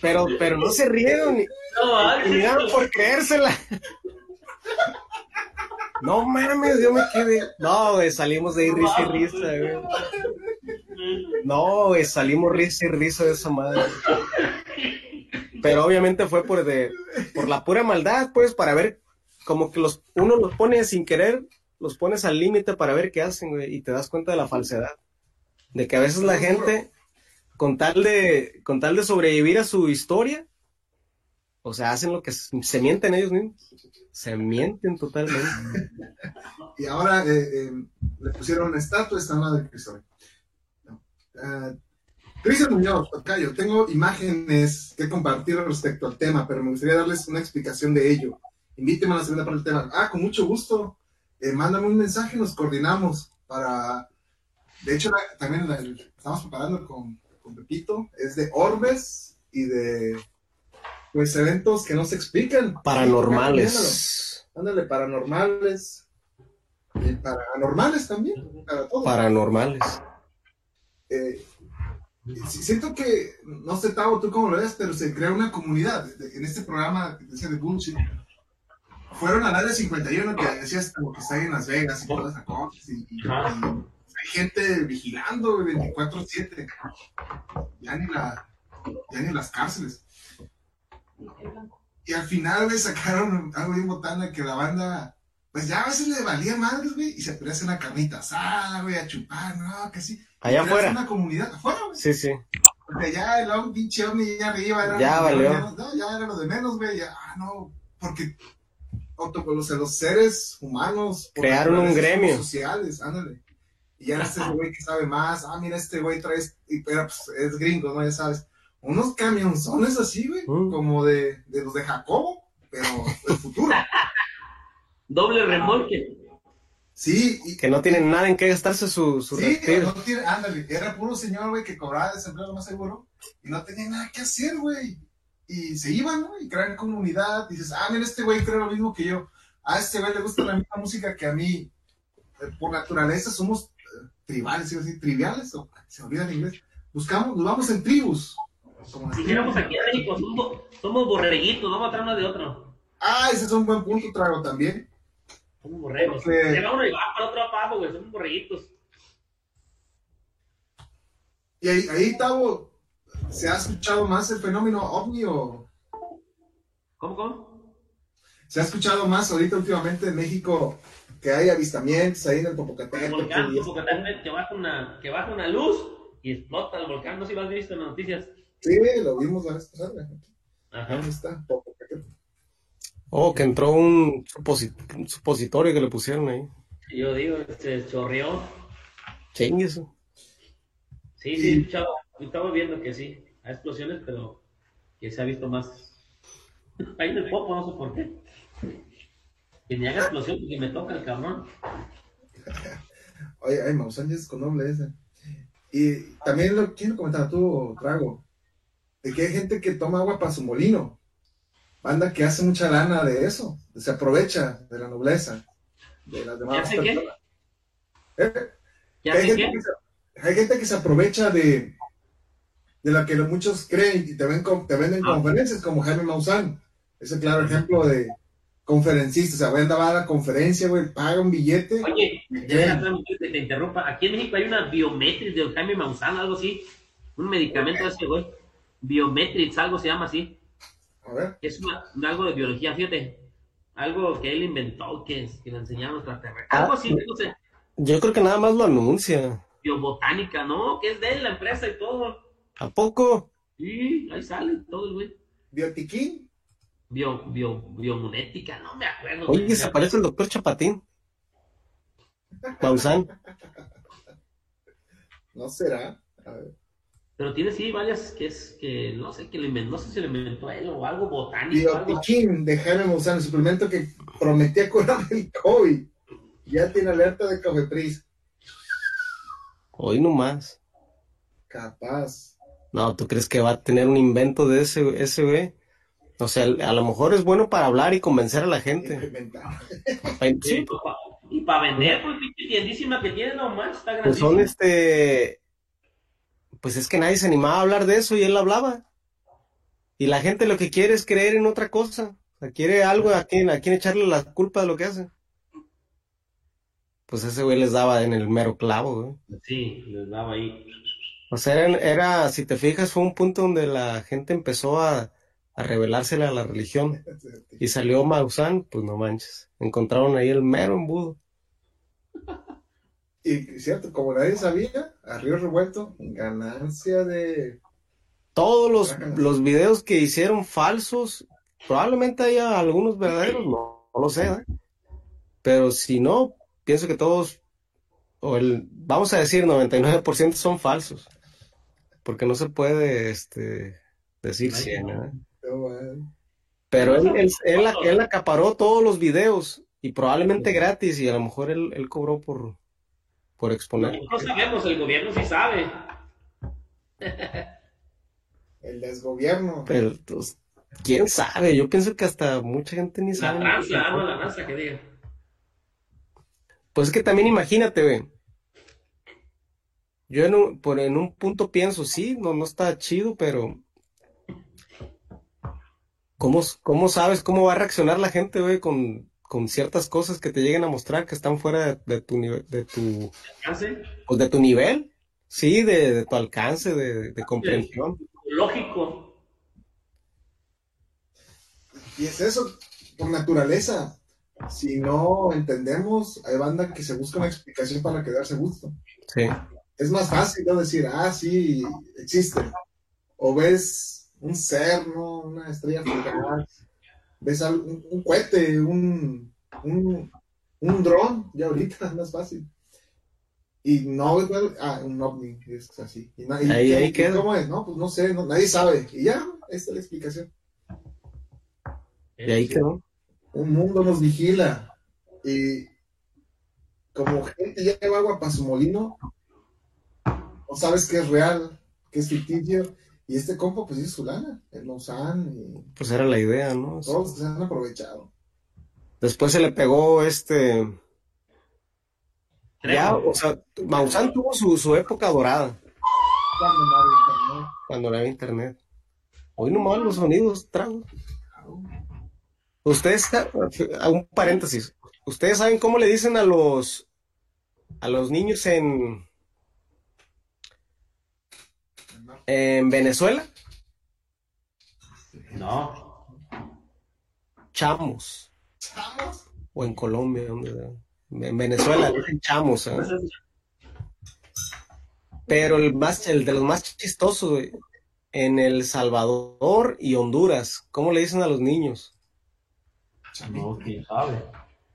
Pero, pero no se rieron ni, No, ni daban por creérsela. No mames, yo me quedé. No, güey, salimos de ahí risa y risa, güey. No, güey, salimos risa y risa de esa madre. Pero obviamente fue por de, por la pura maldad, pues, para ver, como que los, uno los pone sin querer, los pones al límite para ver qué hacen, güey, y te das cuenta de la falsedad. De que a veces la gente, con tal de, con tal de sobrevivir a su historia, o sea, hacen lo que se mienten ellos mismos. Se mienten totalmente. [laughs] Y ahora eh, eh, le pusieron una estatua, está una de Cristo. No. Ah, Cristian Muñoz, Tocayo, tengo imágenes que compartir respecto al tema, pero me gustaría darles una explicación de ello. Invíteme a la segunda parte del tema. Ah, con mucho gusto. Eh, mándame un mensaje nos coordinamos para... De hecho, la- también la- estamos preparando con, con Pepito. Es de orbes y de... Pues eventos que no se explican. Paranormales. Ándale, paranormales. Y paranormales también. Para todos. Paranormales. Eh, siento que, no sé, Tavo, tú cómo lo ves, pero se crea una comunidad. En este programa que decía de Bullshit, fueron al área 51 que decías como que está ahí en Las Vegas y todas esas cosas. Y, y- y hay gente vigilando güey, 24-7. Ya ni, la, ya ni las cárceles. Y al final, güey, sacaron algo bien botana que la banda, pues ya a veces le valía madres, güey, y se ponía a hacer una carnita asada, güey, a chupar, no, que sí. Allá afuera. una comunidad afuera, güey. Sí, sí. Porque ya el un pinche ovni ya arriba era Ya lo de valió. menos, no, ya era lo de menos, güey. Ya, ah, no, porque o sea, los seres humanos Crearon un gremio. sociales, ándale. Y ya este güey que sabe más, ah, mira, este güey trae, este- y, pero pues es gringo, ¿no? Ya sabes. Unos camionzones así, güey, Mm. como de, de los de Jacobo, pero del futuro. [laughs] Doble remolque. Sí, y, Que no tienen nada en qué gastarse su, su Sí, respiro. no tiene, ándale, era puro señor, güey, que cobraba desempleo lo más seguro y no tenía nada que hacer, güey. Y se iban, ¿no? Y crean comunidad. Dices, ah, mira, este güey cree lo mismo que yo. A este güey le gusta la misma música que a mí. Eh, Por naturaleza somos eh, tribales, iba a decir, triviales, o se olvida en inglés. Buscamos, nos vamos en tribus. Las Dijéramos tribus. aquí en México, somos, somos borreguitos, vamos atrás uno de otro. Ah, ese es un buen punto, trago también. Somos borregos. Porque- Se va uno y va para otro abajo, güey, somos borreguitos. Y ahí, ahí Tavo, ¿se ha escuchado más el fenómeno ovni o ¿Cómo, cómo? se ha escuchado más ahorita últimamente en México que hay avistamientos ahí en el El Popocatépetl? volcán, Popocatépetl, que baja una, que baja una luz y explota el volcán, no sé si lo has visto en las noticias. Sí, lo vimos la vez pasada. Ajá. Ahí está, Popocatépetl. Oh, que entró un, suposi- un supositorio que le pusieron ahí. Yo digo, se chorreó. Chingues. Sí, sí, chavo, estaba viendo que sí, hay explosiones, pero que se ha visto más. Ahí en el popo, no sé por qué. Que ni haga explosión porque me toca el cabrón. Oye, ay, es con doble S. Y también lo quiero comentar tú, Trago, de que hay gente que toma agua para su molino. Banda que hace mucha lana de eso, se aprovecha de la nobleza, de las ¿Qué demás qué? personas. ¿Eh? ¿Qué hay, gente qué? que se, hay gente que se aprovecha de, de la que muchos creen y te, ven, te venden Ah. conferencias como Jaime Maussan. Es el claro ejemplo de conferencista. O sea, va a la conferencia, güey, paga un billete. Oye, que te, te interrumpa. Aquí en México hay una biometrics de Jaime Maussan, algo así. Un medicamento de ese güey. Biometrics, algo se llama así. A ver. Es una, algo de biología, fíjate. Algo que él inventó, que, que le enseñaron los extraterrestres. Ah, Algo así, no sé. Yo creo que nada más lo anuncia. Biobotánica, ¿no? Que es de él, la empresa y todo. ¿A poco? Sí, ahí sale todo el güey. Biotiquín. Bio, bio, biomunética, no me acuerdo. Oye, güey. se parece el doctor Chapatín. Maussan. [laughs] No será. A ver. Pero tiene sí varias que es que no sé que le inventó, no sé si lo inventó él o algo botánico, algo Biotiquín de Jaime Maussan, el suplemento que prometía curar el COVID. Ya tiene alerta de cafepris. Hoy nomás. Capaz. No, ¿tú crees que va a tener un invento de ese, ese güey? O sea, a lo mejor es bueno para hablar y convencer a la gente. Sí, Sí, pues, pa- y para vender, pues pinche tiendísima que tiene nomás, está Pues son este. Pues es que nadie se animaba a hablar de eso y él hablaba. Y la gente lo que quiere es creer en otra cosa. O sea, quiere algo a quien, a quien echarle la culpa de lo que hace. Pues ese güey les daba en el mero clavo, güey. Sí, les daba ahí. O sea, era, era, si te fijas, fue un punto donde la gente empezó a, a revelársele a la religión. Y salió Maussan, pues no manches. Encontraron ahí el mero embudo. Y cierto, como nadie sabía, a Río Revuelto, ganancia de. Todos los, los videos que hicieron falsos, probablemente haya algunos verdaderos, no, no lo sé, ¿eh? Pero si no, pienso que todos, o el, vamos a decir 99% son falsos. Porque no se puede este, decir 100, ¿eh? Eh, Pero él, él, él, él acaparó todos los videos y probablemente gratis y a lo mejor él, él cobró por, por exponer. No sabemos, el gobierno sí sabe. El desgobierno. Pero, pues, quién sabe, yo pienso que hasta mucha gente ni La sabe. ah, no la tranza que diga. Pues es que también imagínate, güey. Yo en un, por, en un punto pienso, sí, no, no está chido, pero ¿cómo, cómo sabes cómo va a reaccionar la gente, güey, con, con ciertas cosas que te lleguen a mostrar que están fuera de, de tu nivel, de tu, ¿Alcance? pues de tu nivel? Sí, de, de tu alcance, de, de comprensión. Lógico. Y es eso, por naturaleza. Si no entendemos, hay banda que se busca una explicación para quedarse a gusto. Sí. Es más fácil ¿no? decir, ah, sí, existe. O ves un ser, ¿no? Una estrella fugaz. Ves algo- un, un cohete, un, un, un dron, ya ahorita es [laughs] más fácil. Y no ah, un ovni, es así. Y na- y Ahí- ¿qué- ahí y queda. ¿Cómo es? No, pues no sé, no, nadie sabe. Y ya, esta es la explicación. Y ahí quedó. Un mundo nos vigila. Y como gente ya lleva agua para su molino, no sabes qué es real, qué es ficticio. Y este compa, pues hizo su lana, el Lausanne y Pues era la idea, ¿no? todos los que se han aprovechado. Después se le pegó este. Ya, Trejo. o sea, Maussan tuvo su, su época dorada Cuando no había internet. cuando no había internet. Hoy nomás los sonidos trago. Ustedes, a un paréntesis, ¿ustedes saben cómo le dicen a los a los niños en en Venezuela? No. Chamos. Chamos. O en Colombia, en Venezuela dicen chamos, ¿eh? Pero el más, el de los más chistosos, güey, en El Salvador y Honduras, ¿cómo le dicen a los niños? No, quién sabe.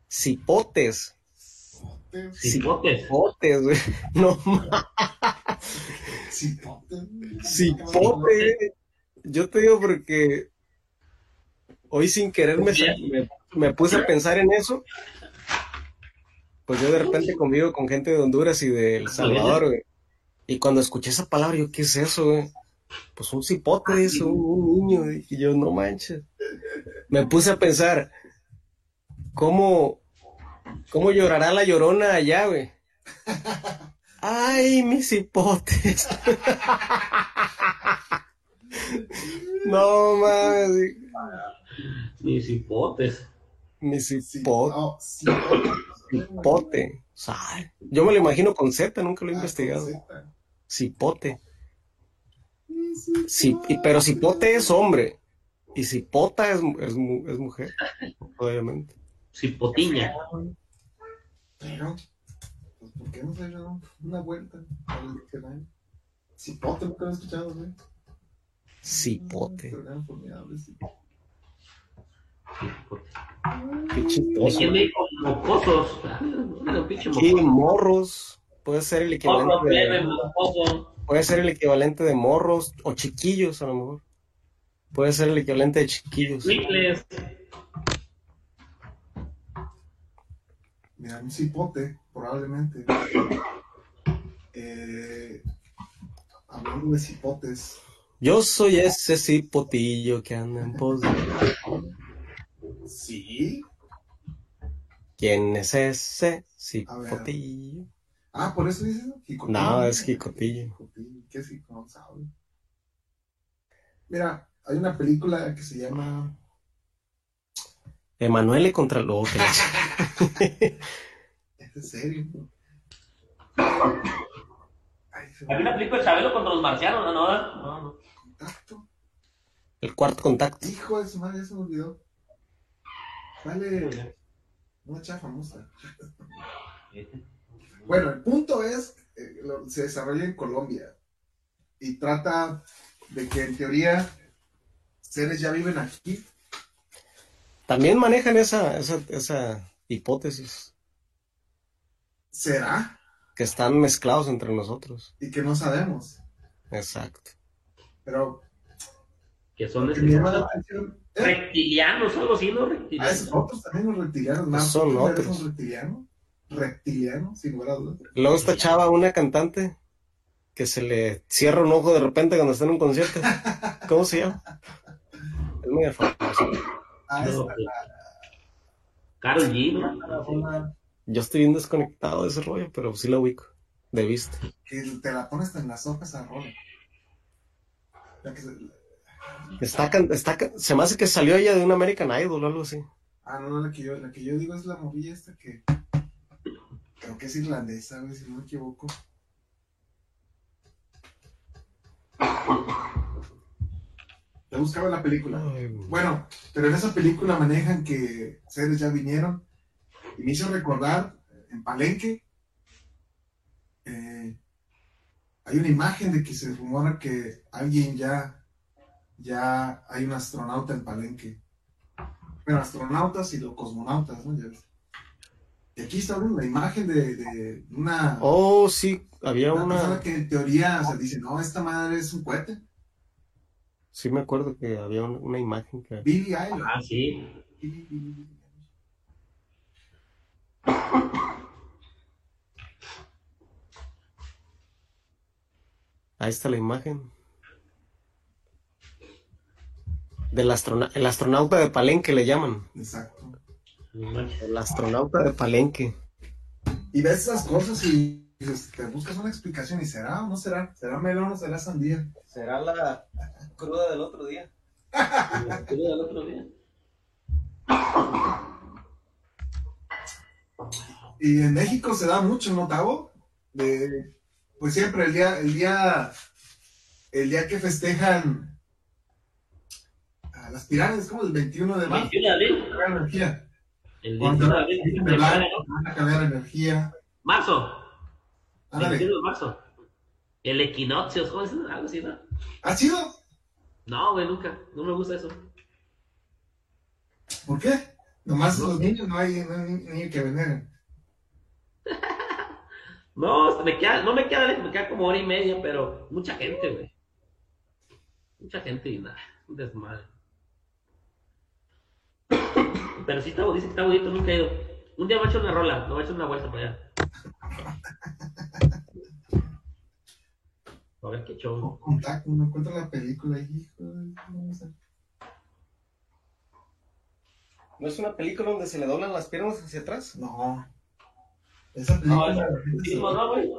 Cipotes. Cipotes. Cipotes, güey. [laughs] No. Cipote. Cipote. Yo te digo porque hoy sin querer me, me, me puse a pensar en eso. Pues yo de repente convivo con gente de Honduras y de El Salvador, güey. Y cuando escuché esa palabra, yo, ¿qué es eso, güey? Pues un cipote, eso, un, un niño. güey. Y yo, no manches. Me puse a pensar, ¿cómo, cómo llorará la llorona allá, güey? Ay, mis cipotes. [laughs] No mames, Ni cipotes. mi Sí, cipote. no, cipote. Cipote. O sea, yo me lo imagino con Z, nunca lo he Ah, investigado. Cipote. Sí, pero cipote es hombre. Y cipota es, es, es mujer, obviamente. Cipotiña. Pero, ¿por qué no se dieron una vuelta al diccionario? Cipote, nunca lo he escuchado, güey. Cipote. Eran formidables, sí. Cipote. Qué ¿De chistoso. quién me dijo mocosos? Ah, Sí, mocoso. morros. Puede ser el equivalente de, mocoso. puede ser el equivalente de morros o chiquillos a lo mejor. Puede ser el equivalente de chiquillos. Ricles. Mira, un cipote, probablemente. Eh, hablando de cipotes, Yo soy ese cipotillo que anda en pos de... sí. ¿Quién es ese cipotillo? Ah, por eso dices jicotillo. No, es jicotillo. Jicotillo. ¿Qué es jicotillo? Mira, hay una película que se llama Emanuele contra el lobo. ¿Es en serio? Ay, se me Había una película de Chabelo contra los marcianos, ¿no? No, no, no. contacto. El cuarto contacto. Hijo de su madre, ya se me olvidó. Sale una chava famosa. Bueno, el punto es, eh, lo- se desarrolla en Colombia y trata de que en teoría seres ya viven aquí. También manejan esa, esa, esa hipótesis, ¿Será? que están mezclados entre nosotros. Y que no sabemos. Exacto. Pero Que son. ¿eh? reptilianos, algo así, ¿no? A Reptilianos. esos otros también los reptilianos. más Son ¿tú eres otros. un reptiliano? Reptiliano, sin lugar a dudas. Luego esta chava, una cantante, que se le cierra un ojo de repente cuando está en un concierto. ¿Cómo se llama? Es muy famosa. Ah, No, Carol G, ¿no? Yo estoy bien desconectado de ese rollo, pero sí la ubico, de vista. que te la pones en la sopa esa rola. La que se- Está, can- está, se me hace que salió ella de un American Idol o algo así. Ah, no, no, la que yo, la que yo digo es la morrilla esta que creo que es irlandesa, güey, si no me equivoco. Ya buscaba la película. Bueno, pero en esa película manejan que seres ya vinieron y me hizo recordar eh, en Palenque. eh, hay una imagen de que se rumora que alguien ya, ya hay un astronauta en Palenque. Bueno, astronautas y los cosmonautas, ¿no? Y aquí está la imagen de, de una, Oh, sí, había una persona una. que en teoría, o sea, dice, no, esta madre es un cohete. Sí, me acuerdo que había una, una imagen que. Billy Idol. Ah, sí. Ahí está la imagen. Del astrona- el astronauta de Palenque le llaman. Exacto. No manches. El astronauta de Palenque. Y ves esas cosas y dices, te buscas una explicación y será o no será, será melón o será sandía. Será la cruda del otro día. [laughs] Pero del otro día. Y en México se da mucho, ¿no, Tavo? De, pues siempre el día, el día, el día que festejan a las pirámides, como el 21 de marzo, 21 de abril. El Cuando 21 de abril. van a cargar energía. Marzo. Ándale. 21 de marzo. El equinoccio, ¿cómo es? Algo así, ¿no? ¿Ha sido? No, güey, nunca. No me gusta eso. ¿Por qué? Nomás No los niños no hay, [laughs] no hay ni que veneren. No, me queda, no me queda lejos, me queda como hora y media, pero mucha gente, güey. Mucha gente y nada, un desmadre. [coughs] Pero sí está, dice que está bonito, nunca he ido. Un día me a echar una rola, me voy a echar una vuelta para allá. [laughs] A ver qué show. Contacto, no encuentro la película. Hijo, no sé. ¿No es una película donde se le doblan las piernas hacia atrás? No. Esa No, película. es la gente se- exorcismo, ¿no, güey?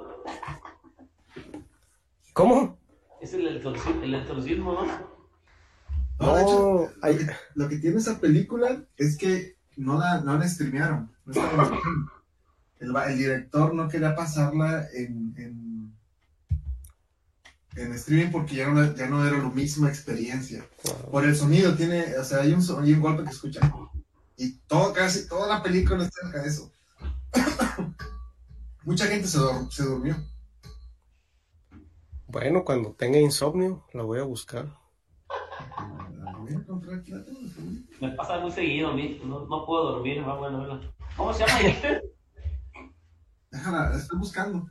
¿Cómo? Es el exorcismo, el exorcismo, ¿no? No, de hecho, No, hay- lo, que, lo que tiene esa película es que no la, no la streamearon. No el, el director no quería pasarla en, en, en streaming porque ya no, ya no era la misma experiencia. Por el sonido, tiene, o sea, hay un, hay un golpe que escucha. Y todo, casi toda la película está cerca de eso. [coughs] Mucha gente se, dur- se durmió. Bueno, cuando tenga insomnio, la voy a buscar. Me pasa muy seguido a mí, no, no puedo dormir, va bueno, verla. ¿Cómo se llama [laughs] este? Déjala, la estoy buscando.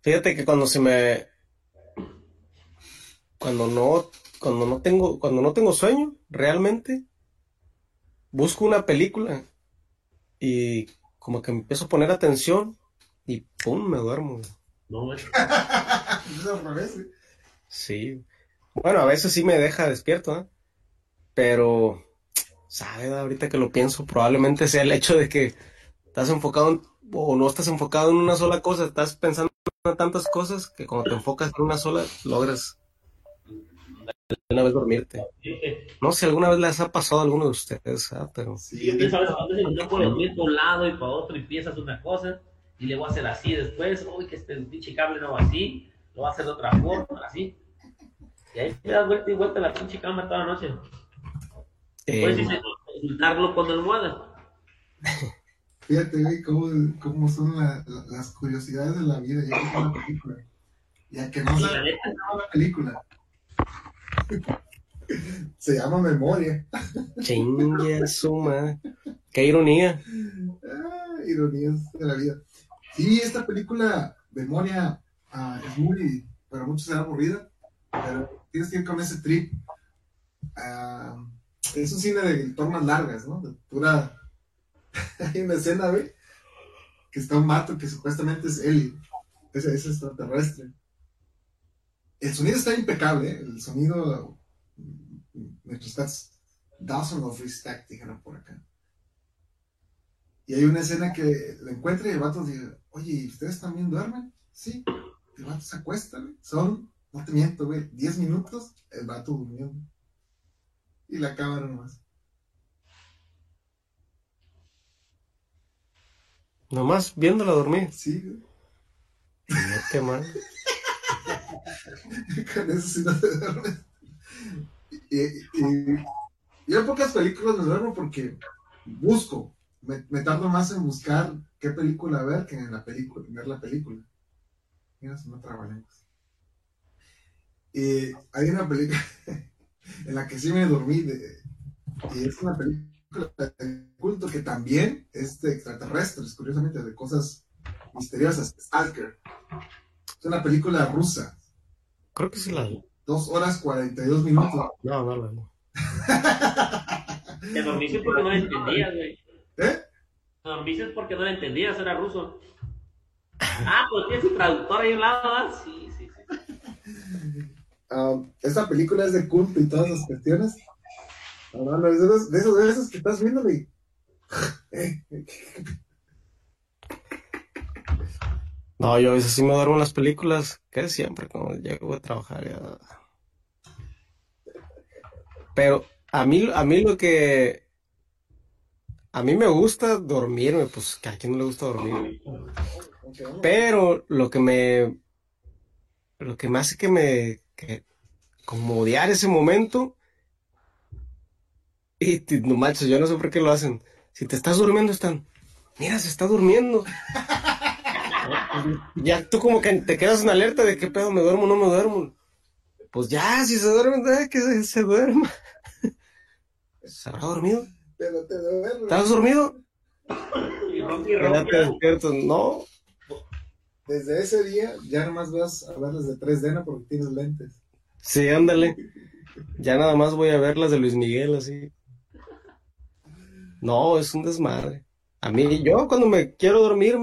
Fíjate que cuando se me. Cuando no. Cuando no tengo. Cuando no tengo sueño, realmente. Busco una película. Y como que me empiezo a poner atención. Y pum, me duermo. No. [laughs] Es al revés. Sí. Bueno, a veces sí me deja despierto, ¿eh? Pero. ¿Sabe? Ahorita que lo pienso, probablemente sea el hecho de que estás enfocado en- o no estás enfocado en una sola cosa, estás pensando en tantas cosas que cuando te enfocas en una sola logras de una vez dormirte. No sé si alguna vez les ha pasado a alguno de ustedes, ah, pero Sí, Yo pienso a veces por dormir por un lado y para otro y piensas una cosa y le voy a hacer así después, uy, que este pinche cable no va así, lo va a hacer de otra forma, así. Y ahí te das vuelta y vuelta la pinche cama toda la noche. eh, Puedes decir, consultarlo con la almohada. [laughs] Fíjate, güey, cómo, cómo son la- la- las curiosidades de la vida. Ya que es una película. Ya que no se la neta, llama la película. Se llama Memoria. chingue su madre. Qué ironía. Ah, ironías de la vida. Sí, esta película, Memoria, ah, es muy, para muchos será aburrida, pero tienes que ir con ese trip. Ah, es un cine de tomas largas, ¿no? De pura... [laughs] Hay una escena, güey, que está un vato que supuestamente es Eli, ese es extraterrestre. El sonido está impecable, ¿eh? el sonido, mientras estás, Dawson of Respect, dijeron por acá. Y hay una escena que lo encuentra y el vato dice, oye, ¿y ustedes también duermen? Sí. El vato se acuesta, güey. Son, no te miento, güey, 10 minutos, el vato durmió. güey. Y la cámara nomás. Nomás viéndola dormir. Sí, güey. No, qué mal. Con eso no. Y, yo en pocas películas me duermo porque busco. Me, me tardo más en buscar qué película ver que en la película, ver la película. Mira, me trabalenguas. Y hay una película [laughs] en la que sí me dormí de- y es una película de culto que también es de extraterrestres, curiosamente, de cosas misteriosas. Stalker. Es una película rusa. Creo que sí la Dos horas 42 minutos. No, no la te dormiste porque no la entendías, güey. ¿Eh? Te dormiste porque no la entendías, era ruso. Ah, pues tiene su traductor ahí a un lado, ¿verdad? Sí, sí, sí. Um, esta película es de culto y todas esas cuestiones. No, no, no, es de esos, de esos, de esos que estás viendo y... [laughs] No, yo a veces sí me duermo en las películas, que siempre cuando llego a trabajar. ya. Pero a mí, a mí lo que... A mí me gusta dormirme, pues que a quien no le gusta dormir. Pero lo que me... Lo que me hace que me... Que, como odiar ese momento... Y no manches, yo no sé por qué lo hacen. Si te estás durmiendo, están... Mira, se está durmiendo. [laughs] Ya tú como que te quedas en alerta de qué pedo, me duermo o no me duermo. Pues ya, si se duerme, eh, que se, se duerma. [laughs] ¿Se habrá dormido? Pero te duermes. ¿Estás dormido? Y ronqui. Quédate despierto. No. Desde ese día ya nomás vas a verlas de 3D, ¿no? Porque tienes lentes. Sí, ándale. Ya nada más voy a ver las de Luis Miguel así. No, es un desmadre. A mí, yo cuando me quiero dormir,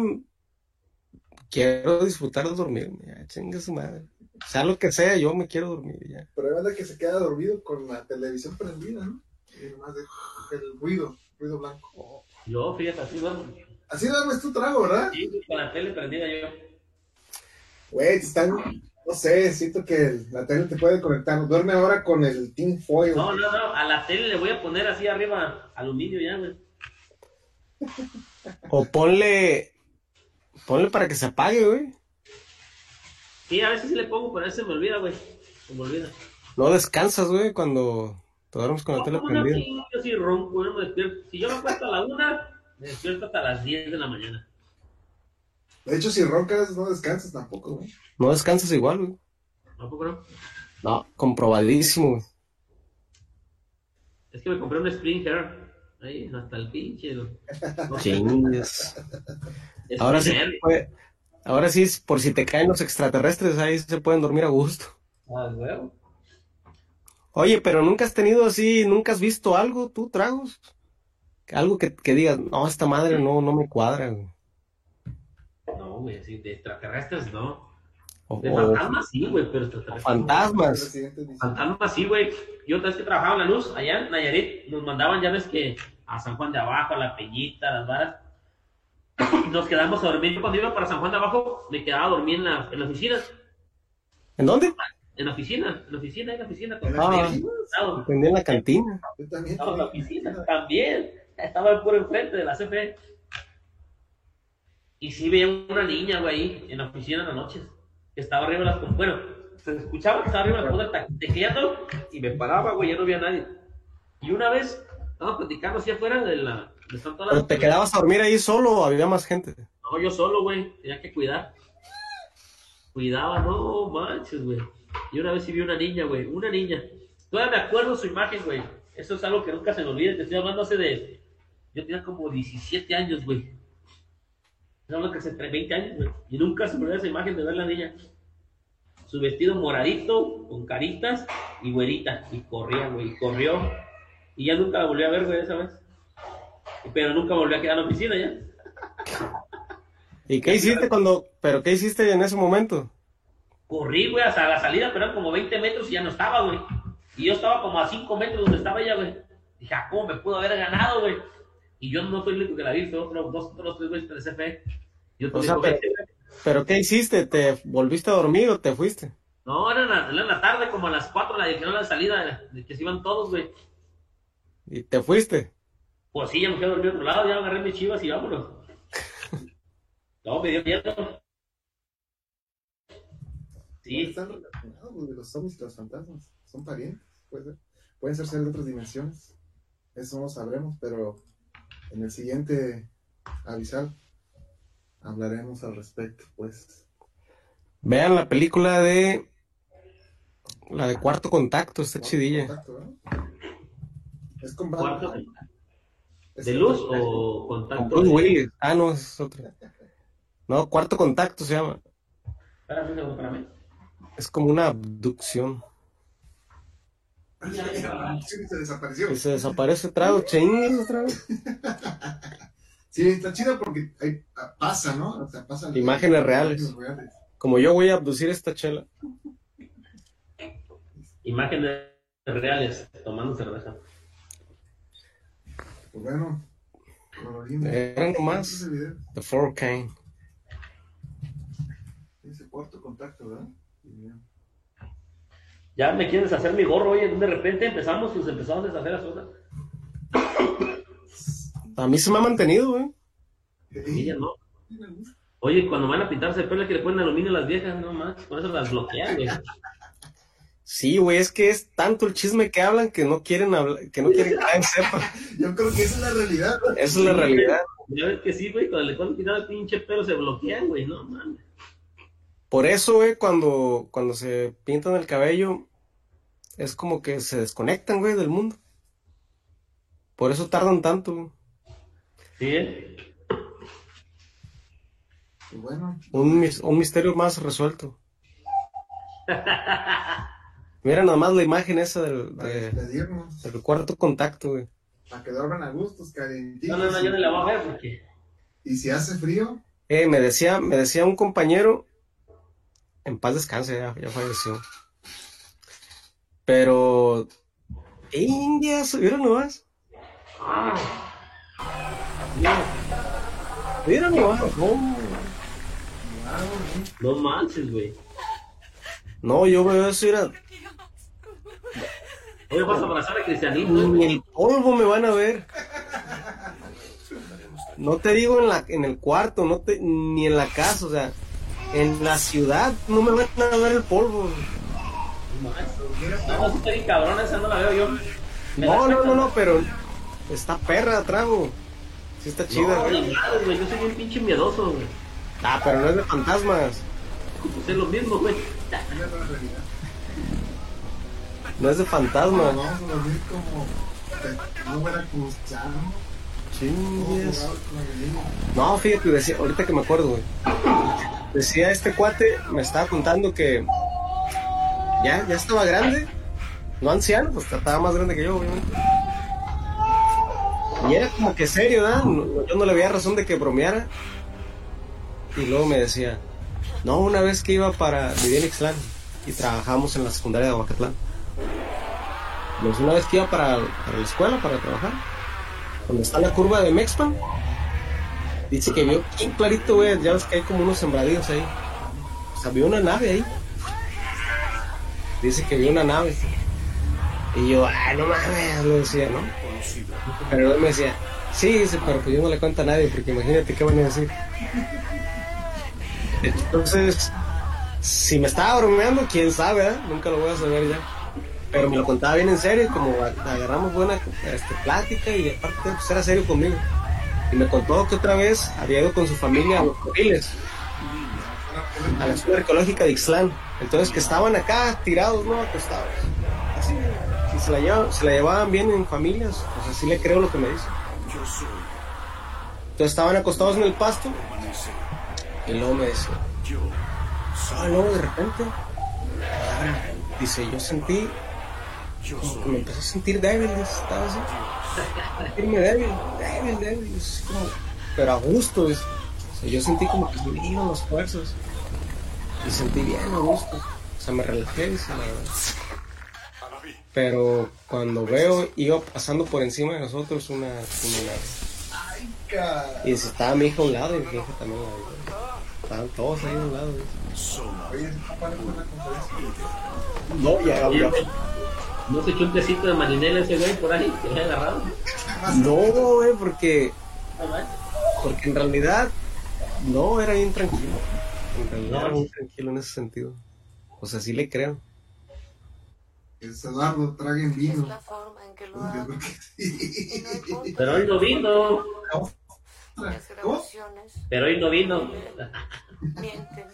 quiero disfrutar de dormirme. Ya, chinga su madre. Sea lo que sea, yo me quiero dormir ya. Pero hay banda que se queda dormido con la televisión prendida, ¿no? Y nomás de el ruido, ruido blanco. Yo, fíjate, así duermo. Así duermes tu trago, ¿verdad? Sí, con la tele prendida yo. Güey, están... No sé, siento que la tele te puede conectar. Duerme ahora con el Team Foil. No, no, no, a la tele le voy a poner así arriba aluminio ya, güey. O ponle, ponle para que se apague, güey. Sí, a veces sí le pongo, pero a veces se me olvida, güey. Se me olvida. No descansas, güey, cuando te duermes con la No, tele ¿cómo no? prendida. Sí, yo sí ronco, yo me despierto. Si yo me acuesto a la una, me despierto hasta las 10 de la mañana. De hecho, si roncas, no descansas tampoco, güey. No descansas igual, güey. ¿Tampoco no? No, comprobadísimo, güey. Es que me compré un Springer. Ahí, hasta el pinche. ¿no? No sé, Chingues. Es Ahora sí, puede- ahora sí, por si te caen los extraterrestres, ahí se pueden dormir a gusto. Ah. Oye, pero nunca has tenido así, nunca has visto algo, tú, tragos. Algo que, que digas, no, esta madre no, no me cuadra, güey. No, güey, sí, de extraterrestres no. O, De fantasmas sí, güey, pero extraterrestres. fantasmas. Fantasmas sí, güey. Yo otra vez que trabajaba en la luz, allá en Nayarit, nos mandaban, ya ves que a San Juan de Abajo, a La Peñita, a las varas. [coughs] nos quedamos a dormir. Yo cuando iba para San Juan de Abajo, me quedaba a dormir en la, en la oficina. ¿En dónde? En la oficina, en la oficina, en la oficina. ¿En la Ah. en la cantina. Yo también. estaba en la oficina también. Estaba por enfrente de la CFE. Y sí veía una niña, güey, ahí en la oficina en las noches. Que estaba arriba de las... Bueno, se escuchaba que estaba arriba de las puertas todo y me paraba, güey, ya no había nadie. Y una vez, estaba platicando así afuera de la... De están todas ¿Pero las- te quedabas a dormir ahí solo o había más gente? No, yo solo, güey. Tenía que cuidar. Cuidaba, no manches, güey. Y una vez sí vi una niña, güey. Una niña. Todavía me acuerdo su imagen, güey. Eso es algo que nunca se me olvida. Te estoy hablando hace de. Yo tenía como 17 años, güey. Estoy hablando que hace entre 20 años, güey. Y nunca se me olvida esa imagen de ver la niña. Su vestido moradito, con caritas y güerita. Y corría, güey. Y corrió. Y ya nunca la volví a ver, güey, esa vez. Pero nunca volví a quedar en la oficina ya. ¿Y qué hiciste cuando, pero qué hiciste en ese momento? Corrí, güey, hasta la salida, pero eran como 20 metros y ya no estaba, güey. Y yo estaba como a 5 metros donde estaba ella, güey. Dije, ah, ¿cómo me pudo haber ganado, güey? Y yo no fui el único que la vi, fue otro, dos, otros tres güeyes del CFE. Yo O sea, pero, pero ¿qué hiciste? ¿Te volviste a dormir o te fuiste? No, era en, la, era en la tarde, como a las 4 la dijeron la salida, de que se iban todos, güey. ¿Y te fuiste? Pues sí, ya me fui a dormir a otro lado, ya agarré mis chivas y vámonos. [laughs] No, me dio miedo. Sí, Están relacionados los zombies y los fantasmas. Son parientes. Puede ser. Pueden ser seres de otras dimensiones. Eso no lo sabremos, pero en el siguiente avisar hablaremos al respecto, pues. Vean la película de... La de Cuarto Contacto, está chidilla. Contacto, ¿verdad? Es con ¿Cuarto? Batman. ¿De con- luz o Con contacto? Bruce de- Willis. Ah, no, es otra. No, Cuarto Contacto se llama. Espérame un segundo, espérame. Es como una abducción. Sí, se desapareció. Y se desaparece trago, chingues otra vez. [laughs] Sí, está chido porque ah, pasa, ¿no? O sea, pasan Imágenes reales. Como yo voy a abducir esta chela. Imágenes reales, tomando cerveza. Pues bueno. Era nomás. The Four Kane. Ese cuarto contacto, ¿verdad? Ya me quieren deshacer mi gorro, oye, de repente empezamos, pues empezamos a deshacer las cosas. A mí se me ha mantenido, güey. Ya no. Oye, cuando van a pintarse el pelo que le ponen aluminio a las viejas, no más, por eso las bloquean, güey. Sí, güey, es que es tanto el chisme que hablan que no quieren hablar, que no quieren que nadie sepa. [laughs] Yo creo que esa es la realidad. Esa es la realidad. Ya ves que sí, güey, cuando le ponen pintar el pinche pelo se bloquean, güey, no mames. Por eso, güey, cuando, cuando se pintan el cabello, es como que se desconectan, güey, del mundo. Por eso tardan tanto, güey. Sí, ¿eh? Y bueno, Un, mis- un misterio más resuelto. [laughs] Mira nada más la imagen esa del, para de- despedirnos, del cuarto contacto, güey. para que duerman a gustos, calentitos. No, no, no, yo no la voy a ver porque. Y si hace frío, Eh, me decía, me decía un compañero, en paz descanse, ya, ya falleció. Pero, Indias, mira nomás, ¡Ah! No, mira nomás. No, no manches, güey. no, yo veo eso, mira, Oye, vas a abrazar a Cristianito, ni el polvo me van a ver. No te digo en la, en el cuarto, no te, ni en la casa, o sea, en la ciudad no me van a ver el polvo. No, sí está bien cabrón, esa no la veo yo. Me da No, no, no, no, pero está perra, trago. Sí está chida, No, güey. yo soy bien pinche miedoso, güey. Ah, pero no es de fantasmas. Pues es lo mismo, güey. No es de fantasmas. Vamos a dormir como no veracruzano. Chingues. Jugado con la niña. No, fíjate, decía, ahorita que me acuerdo, güey. Decía este cuate, me estaba contando que ya, ya estaba grande. No anciano, pues estaba más grande que yo, obviamente. Y era como que serio, ¿verdad? No- Yo no le veía razón de que bromeara. Y luego me decía, no, una vez que iba para vivir en Ixtlán y trabajamos en la secundaria de Aguacatlán. Pues una vez que iba para, la escuela, para trabajar, donde está la curva de Mexpan, Dice que vio bien clarito, güey, ya ves que hay como unos sembradíos ahí. O sea, vio una nave ahí. Dice que vio una nave. Y yo, ah, no mames, lo decía, ¿no? Pero él me decía, sí, dice, pero pues yo no le cuento a nadie, porque imagínate qué van a decir. Entonces, si me estaba bromeando, quién sabe, ¿eh? Nunca lo voy a saber ya. Pero me lo contaba bien en serio, como agarramos buena este, plática y aparte pues era serio conmigo. Y me contó que otra vez había ido con su familia a los Coriles, a la escuela arqueológica de Ixtlán. Entonces que estaban acá tirados, ¿no? Acostados. Así, y se la, llevaban, bien en familias, pues así le creo lo que me dice. Entonces estaban acostados en el pasto y luego me decía, ah, no, de repente, ah, dice, yo sentí, como que me empecé a sentir débil, estaba así, sentirme débil, débil, débil, así como, pero a gusto. O sea, yo sentí como que me iban las fuerzas y sentí bien a gusto, o sea, me relajé, la verdad. Pero cuando veo, iba pasando por encima de nosotros una, una. Y dice, estaba mi hija a un lado y mi hija también a un lado. Estaban todos ahí a un lado. Oye, ¿cuál fue la conferencia? No, ya, ya. ¿No se echó un tecito de marinela ese güey por ahí? Que le haya agarrado. No, güey, porque, porque en realidad no era bien tranquilo. En realidad era muy tranquilo en ese sentido. O sea, sí le creo. Es Eduardo, traguen vino. la forma en que lo hago. Pero hoy no vino. ¿Cómo? Pero hoy no vino. mienten.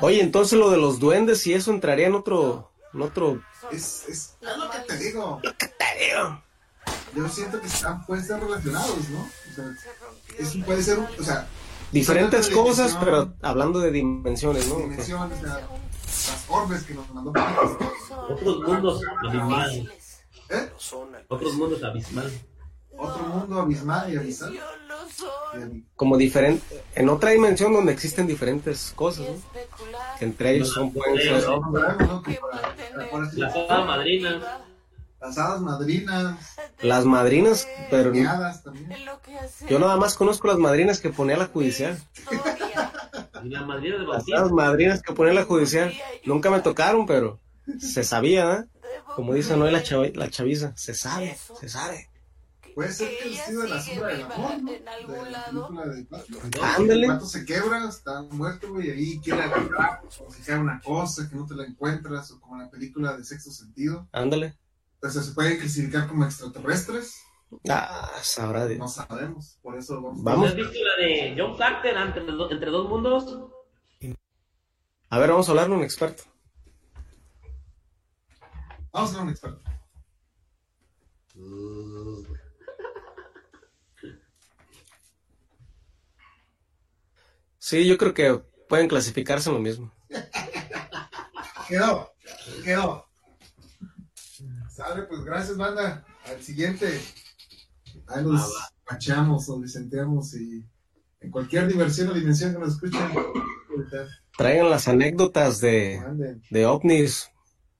Oye, entonces lo de los duendes y eso entraría en otro, en otro. Es, es, es lo que te digo. Yo siento que están, pueden ser relacionados, ¿no? O sea, es, puede ser, o sea, Diferentes cosas, pero hablando de dimensiones, ¿no? dimensiones, o sea, las orbes que nos mandó. Otros mundos abismales. ¿Eh? Otros mundos abismales. Otro mundo abismal y Y- Como diferente, en otra dimensión donde existen diferentes cosas, ¿no? Que entre ellos son pueden Las hadas madrinas. Las hadas madrinas, Las madrinas, pero yo nada más conozco las madrinas que ponía la judicial. historia. Y la madrina de Las hadas madrinas que ponía la judicial. Nunca me tocaron, pero se sabía, ¿eh? Como dice Noé la, la chaviza, se sabe, se sabe. Puede ser que el estilo de la sombra del amor, ¿no? en algún De la lado. película de Paco. Ándale. El pato se quebra, está muerto, güey, y ahí quiere agarrar, o se cae una cosa que no te la encuentras, o como la película de Sexto Sentido. Ándale. Entonces se pueden clasificar como extraterrestres, Ah, sabrá Dios. no sabemos, por eso vamos, Vamos. ¿No has visto la de John Carter entre, entre dos mundos? A ver, vamos a hablarle a un experto. vamos a ser un experto. Sí, yo creo que pueden clasificarse en lo mismo. Quedó, quedó. Sale, pues gracias, banda. Al siguiente. Ahí nos pachamos o licenciamos y en cualquier diversión o dimensión que nos escuchen. Traigan las anécdotas de, de ovnis,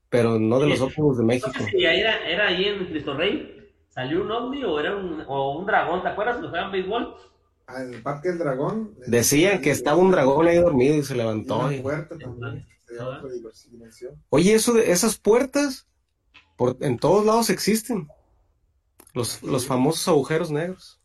pero no de los ovnis de México. era, era ahí en Cristo Rey. ¿Salió un ovni o era un, o un dragón? ¿Te acuerdas cuando jugaban béisbol? En el Parque del Dragón. Decían que estaba un dragón ahí dormido y se Y levantó. una y- puerta también. Oye, eso de esas puertas por, en todos lados existen. Los, los famosos agujeros negros.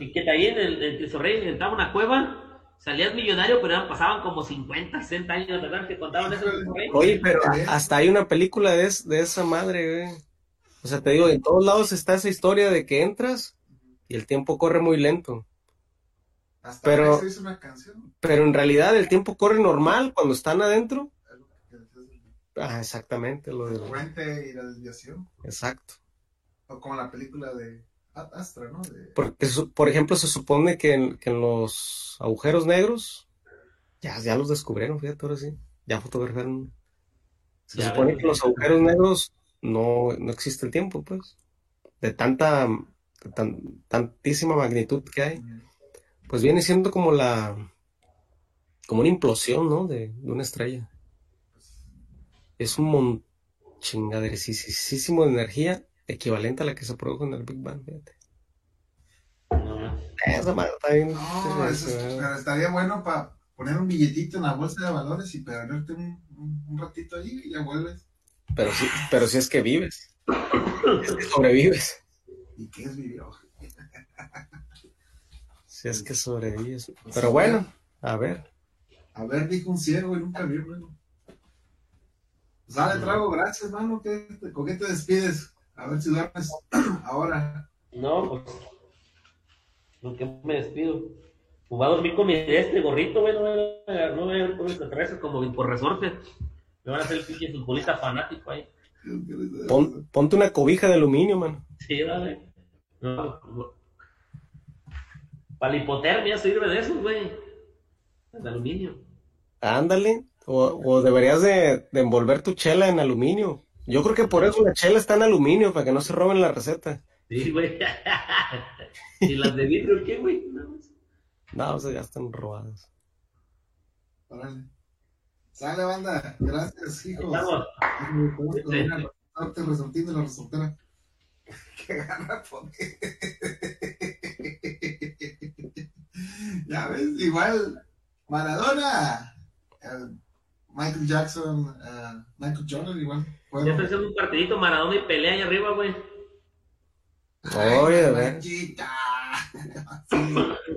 Y que ahí en el en Cristo Rey inventaba una cueva. Salías millonario, pero eran- pasaban como 50, 60 años, ¿verdad? Que contaban eso. Oye, pero a- hasta hay una película de, es- de esa madre, güey. O sea, te digo, en todos lados está esa historia de que entras y el tiempo corre muy lento. Hasta pero- hizo una canción. Pero en realidad el tiempo corre normal cuando están adentro. Ah, exactamente, lo de... puente y la desviación. Exacto. O como la película de Astra, ¿no? De, Porque, por ejemplo, se supone que en, que en los agujeros negros, ya, ya los descubrieron, fíjate, ahora sí, ya fotografiaron. Se Ya supone ves. que en los agujeros negros no, no existe el tiempo, pues, de tanta, de tan- tantísima magnitud que hay. Pues viene siendo como la, como una implosión, ¿no? De, de una estrella. Es un mon de energía equivalente a la que se produjo en el Big Bang, fíjate. No, Esa madre está bien. No, eso es- pero estaría bueno para poner un billetito en la bolsa de valores y perderte un, un- un ratito ahí y ya vuelves. Pero sí, pero si es que vives. Si es que sobrevives. ¿Y qué es vivir? [laughs] Si es que sobrevives. Pero bueno, a ver. A ver, dijo un ciego y nunca vio, hermano. Sale, trago, gracias, mano. ¿Qué, ¿Con qué te despides? A ver si duermes [clears throat] ahora. No, pues. ¿Con qué me despido? Pues va a dormir con mi este gorrito, güey. No voy a no voy a ver con extraterrestres como por resorte. Me van a hacer el pinche futbolista fanático ahí. Pon- ponte una cobija de aluminio, mano. Sí, dale. No, Para la hipotermia sirve de esos, güey. De aluminio. Ándale. O, o deberías de, de envolver tu chela en aluminio. Yo creo que por eso la chela está en aluminio, para que no se roben la receta. Sí, güey. ¿Y las de vidrio qué, güey? Nada más. No, o sea, ya están robadas. Órale. Sale, banda. Gracias, hijo. Estamos. Resorte, resortín de la resortera. Qué gana poner. Ya ves, igual. Maradona. eh, Michael Jackson, eh, Michael Jordan, igual. Ya Fueron. está haciendo un partidito Maradona y pelea ahí arriba, güey. Oye. Manchita.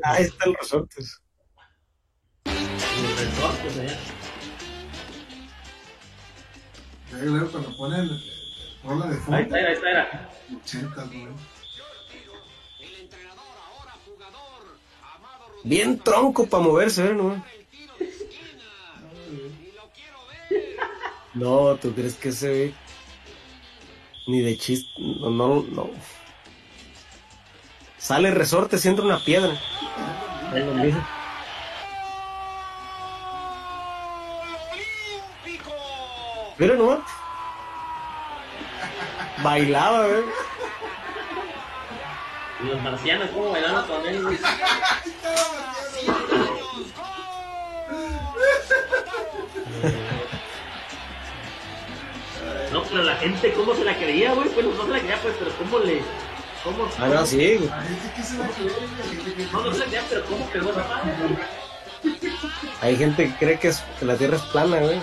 Ahí están los resortes. Los resortes allá. Ya luego cuando ponen eh, rola de Ahí fondo. está, ahí está, era. 80, güey. Bien tronco para moverse, ¿verdad? No, No, ¿tú crees que se ve? Ni de chiste. No, no, no. Sale resorte, se entra una piedra. Ahí lo mismo. Mira nomás. Bailaba, ¿eh? Y los marcianos, ¿cómo bailaban con él, güey? [laughs] No, pero la gente, ¿cómo se la creía, güey? Bueno, no se la creía, pues, pero ¿cómo le. ¿Cómo? Ah, no, sí, güey. No, no se la creía, pero ¿cómo pegó esa madre? Hay gente que cree que, es- que la tierra es plana, güey.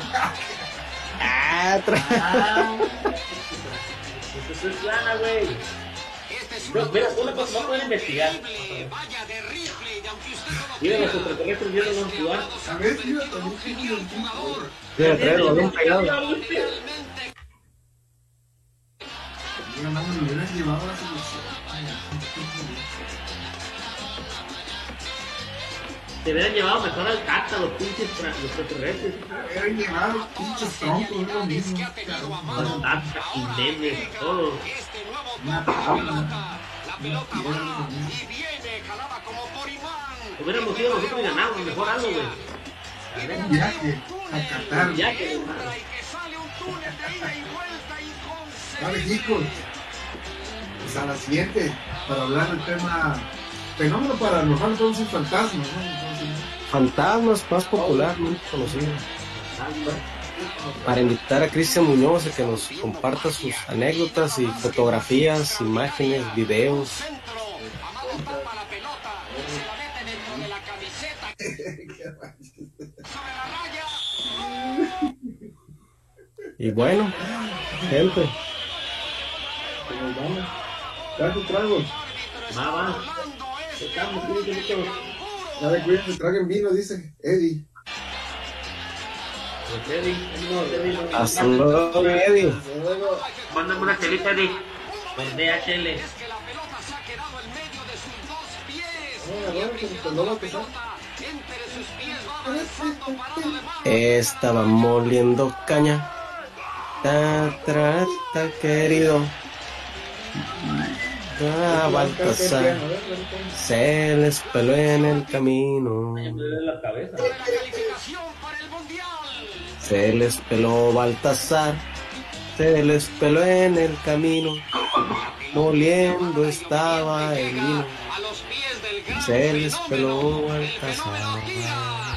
Ah, tra- Ah, [laughs] eso es plana, güey. No, mira, una cosa, no pueden investigar. Miren, los extraterrestres vieron un ciudad. A ver, tío, también que tío, tío. Mira, trae el balón pegado. Mira, mano, me hubieran llevado a la selección. Se hubieran llevado mejor al cata los pinches los extraterrestres. Me hubieran llevado pinches troncos, es lo mismo. Los Tata, Jiménez, todos. Una tabla. Una piedra, Hubiéramos ido nosotros y ganamos mejor algo, güey. un viaje a Qatar. Ya que, hermano. Vale, chicos. Pues a la siguiente, para hablar del tema fenómeno paranormal, son sus fantasmas, ¿no? Fantasmas más popularmente conocidos. Para invitar a Cristian Muñoz a que nos comparta sus anécdotas y fotografías, imágenes, videos. Y bueno, gente, nos vamos. Trago, trago. Va, va. Ya de cuídense, traguen vino, dice Eddie. Pues, Eddie, ánimo, Eddie, no- hasta luego, Eddie. Mándame una chelita, Eddie. Con DHL. Que no. Estaba moliendo caña. Ta, tra, ta, querido. Ah, Baltasar. Se les peló en el camino. Se les peló Baltasar. Se les peló en el camino. Moliendo estaba el vino. Se les peló Baltasar.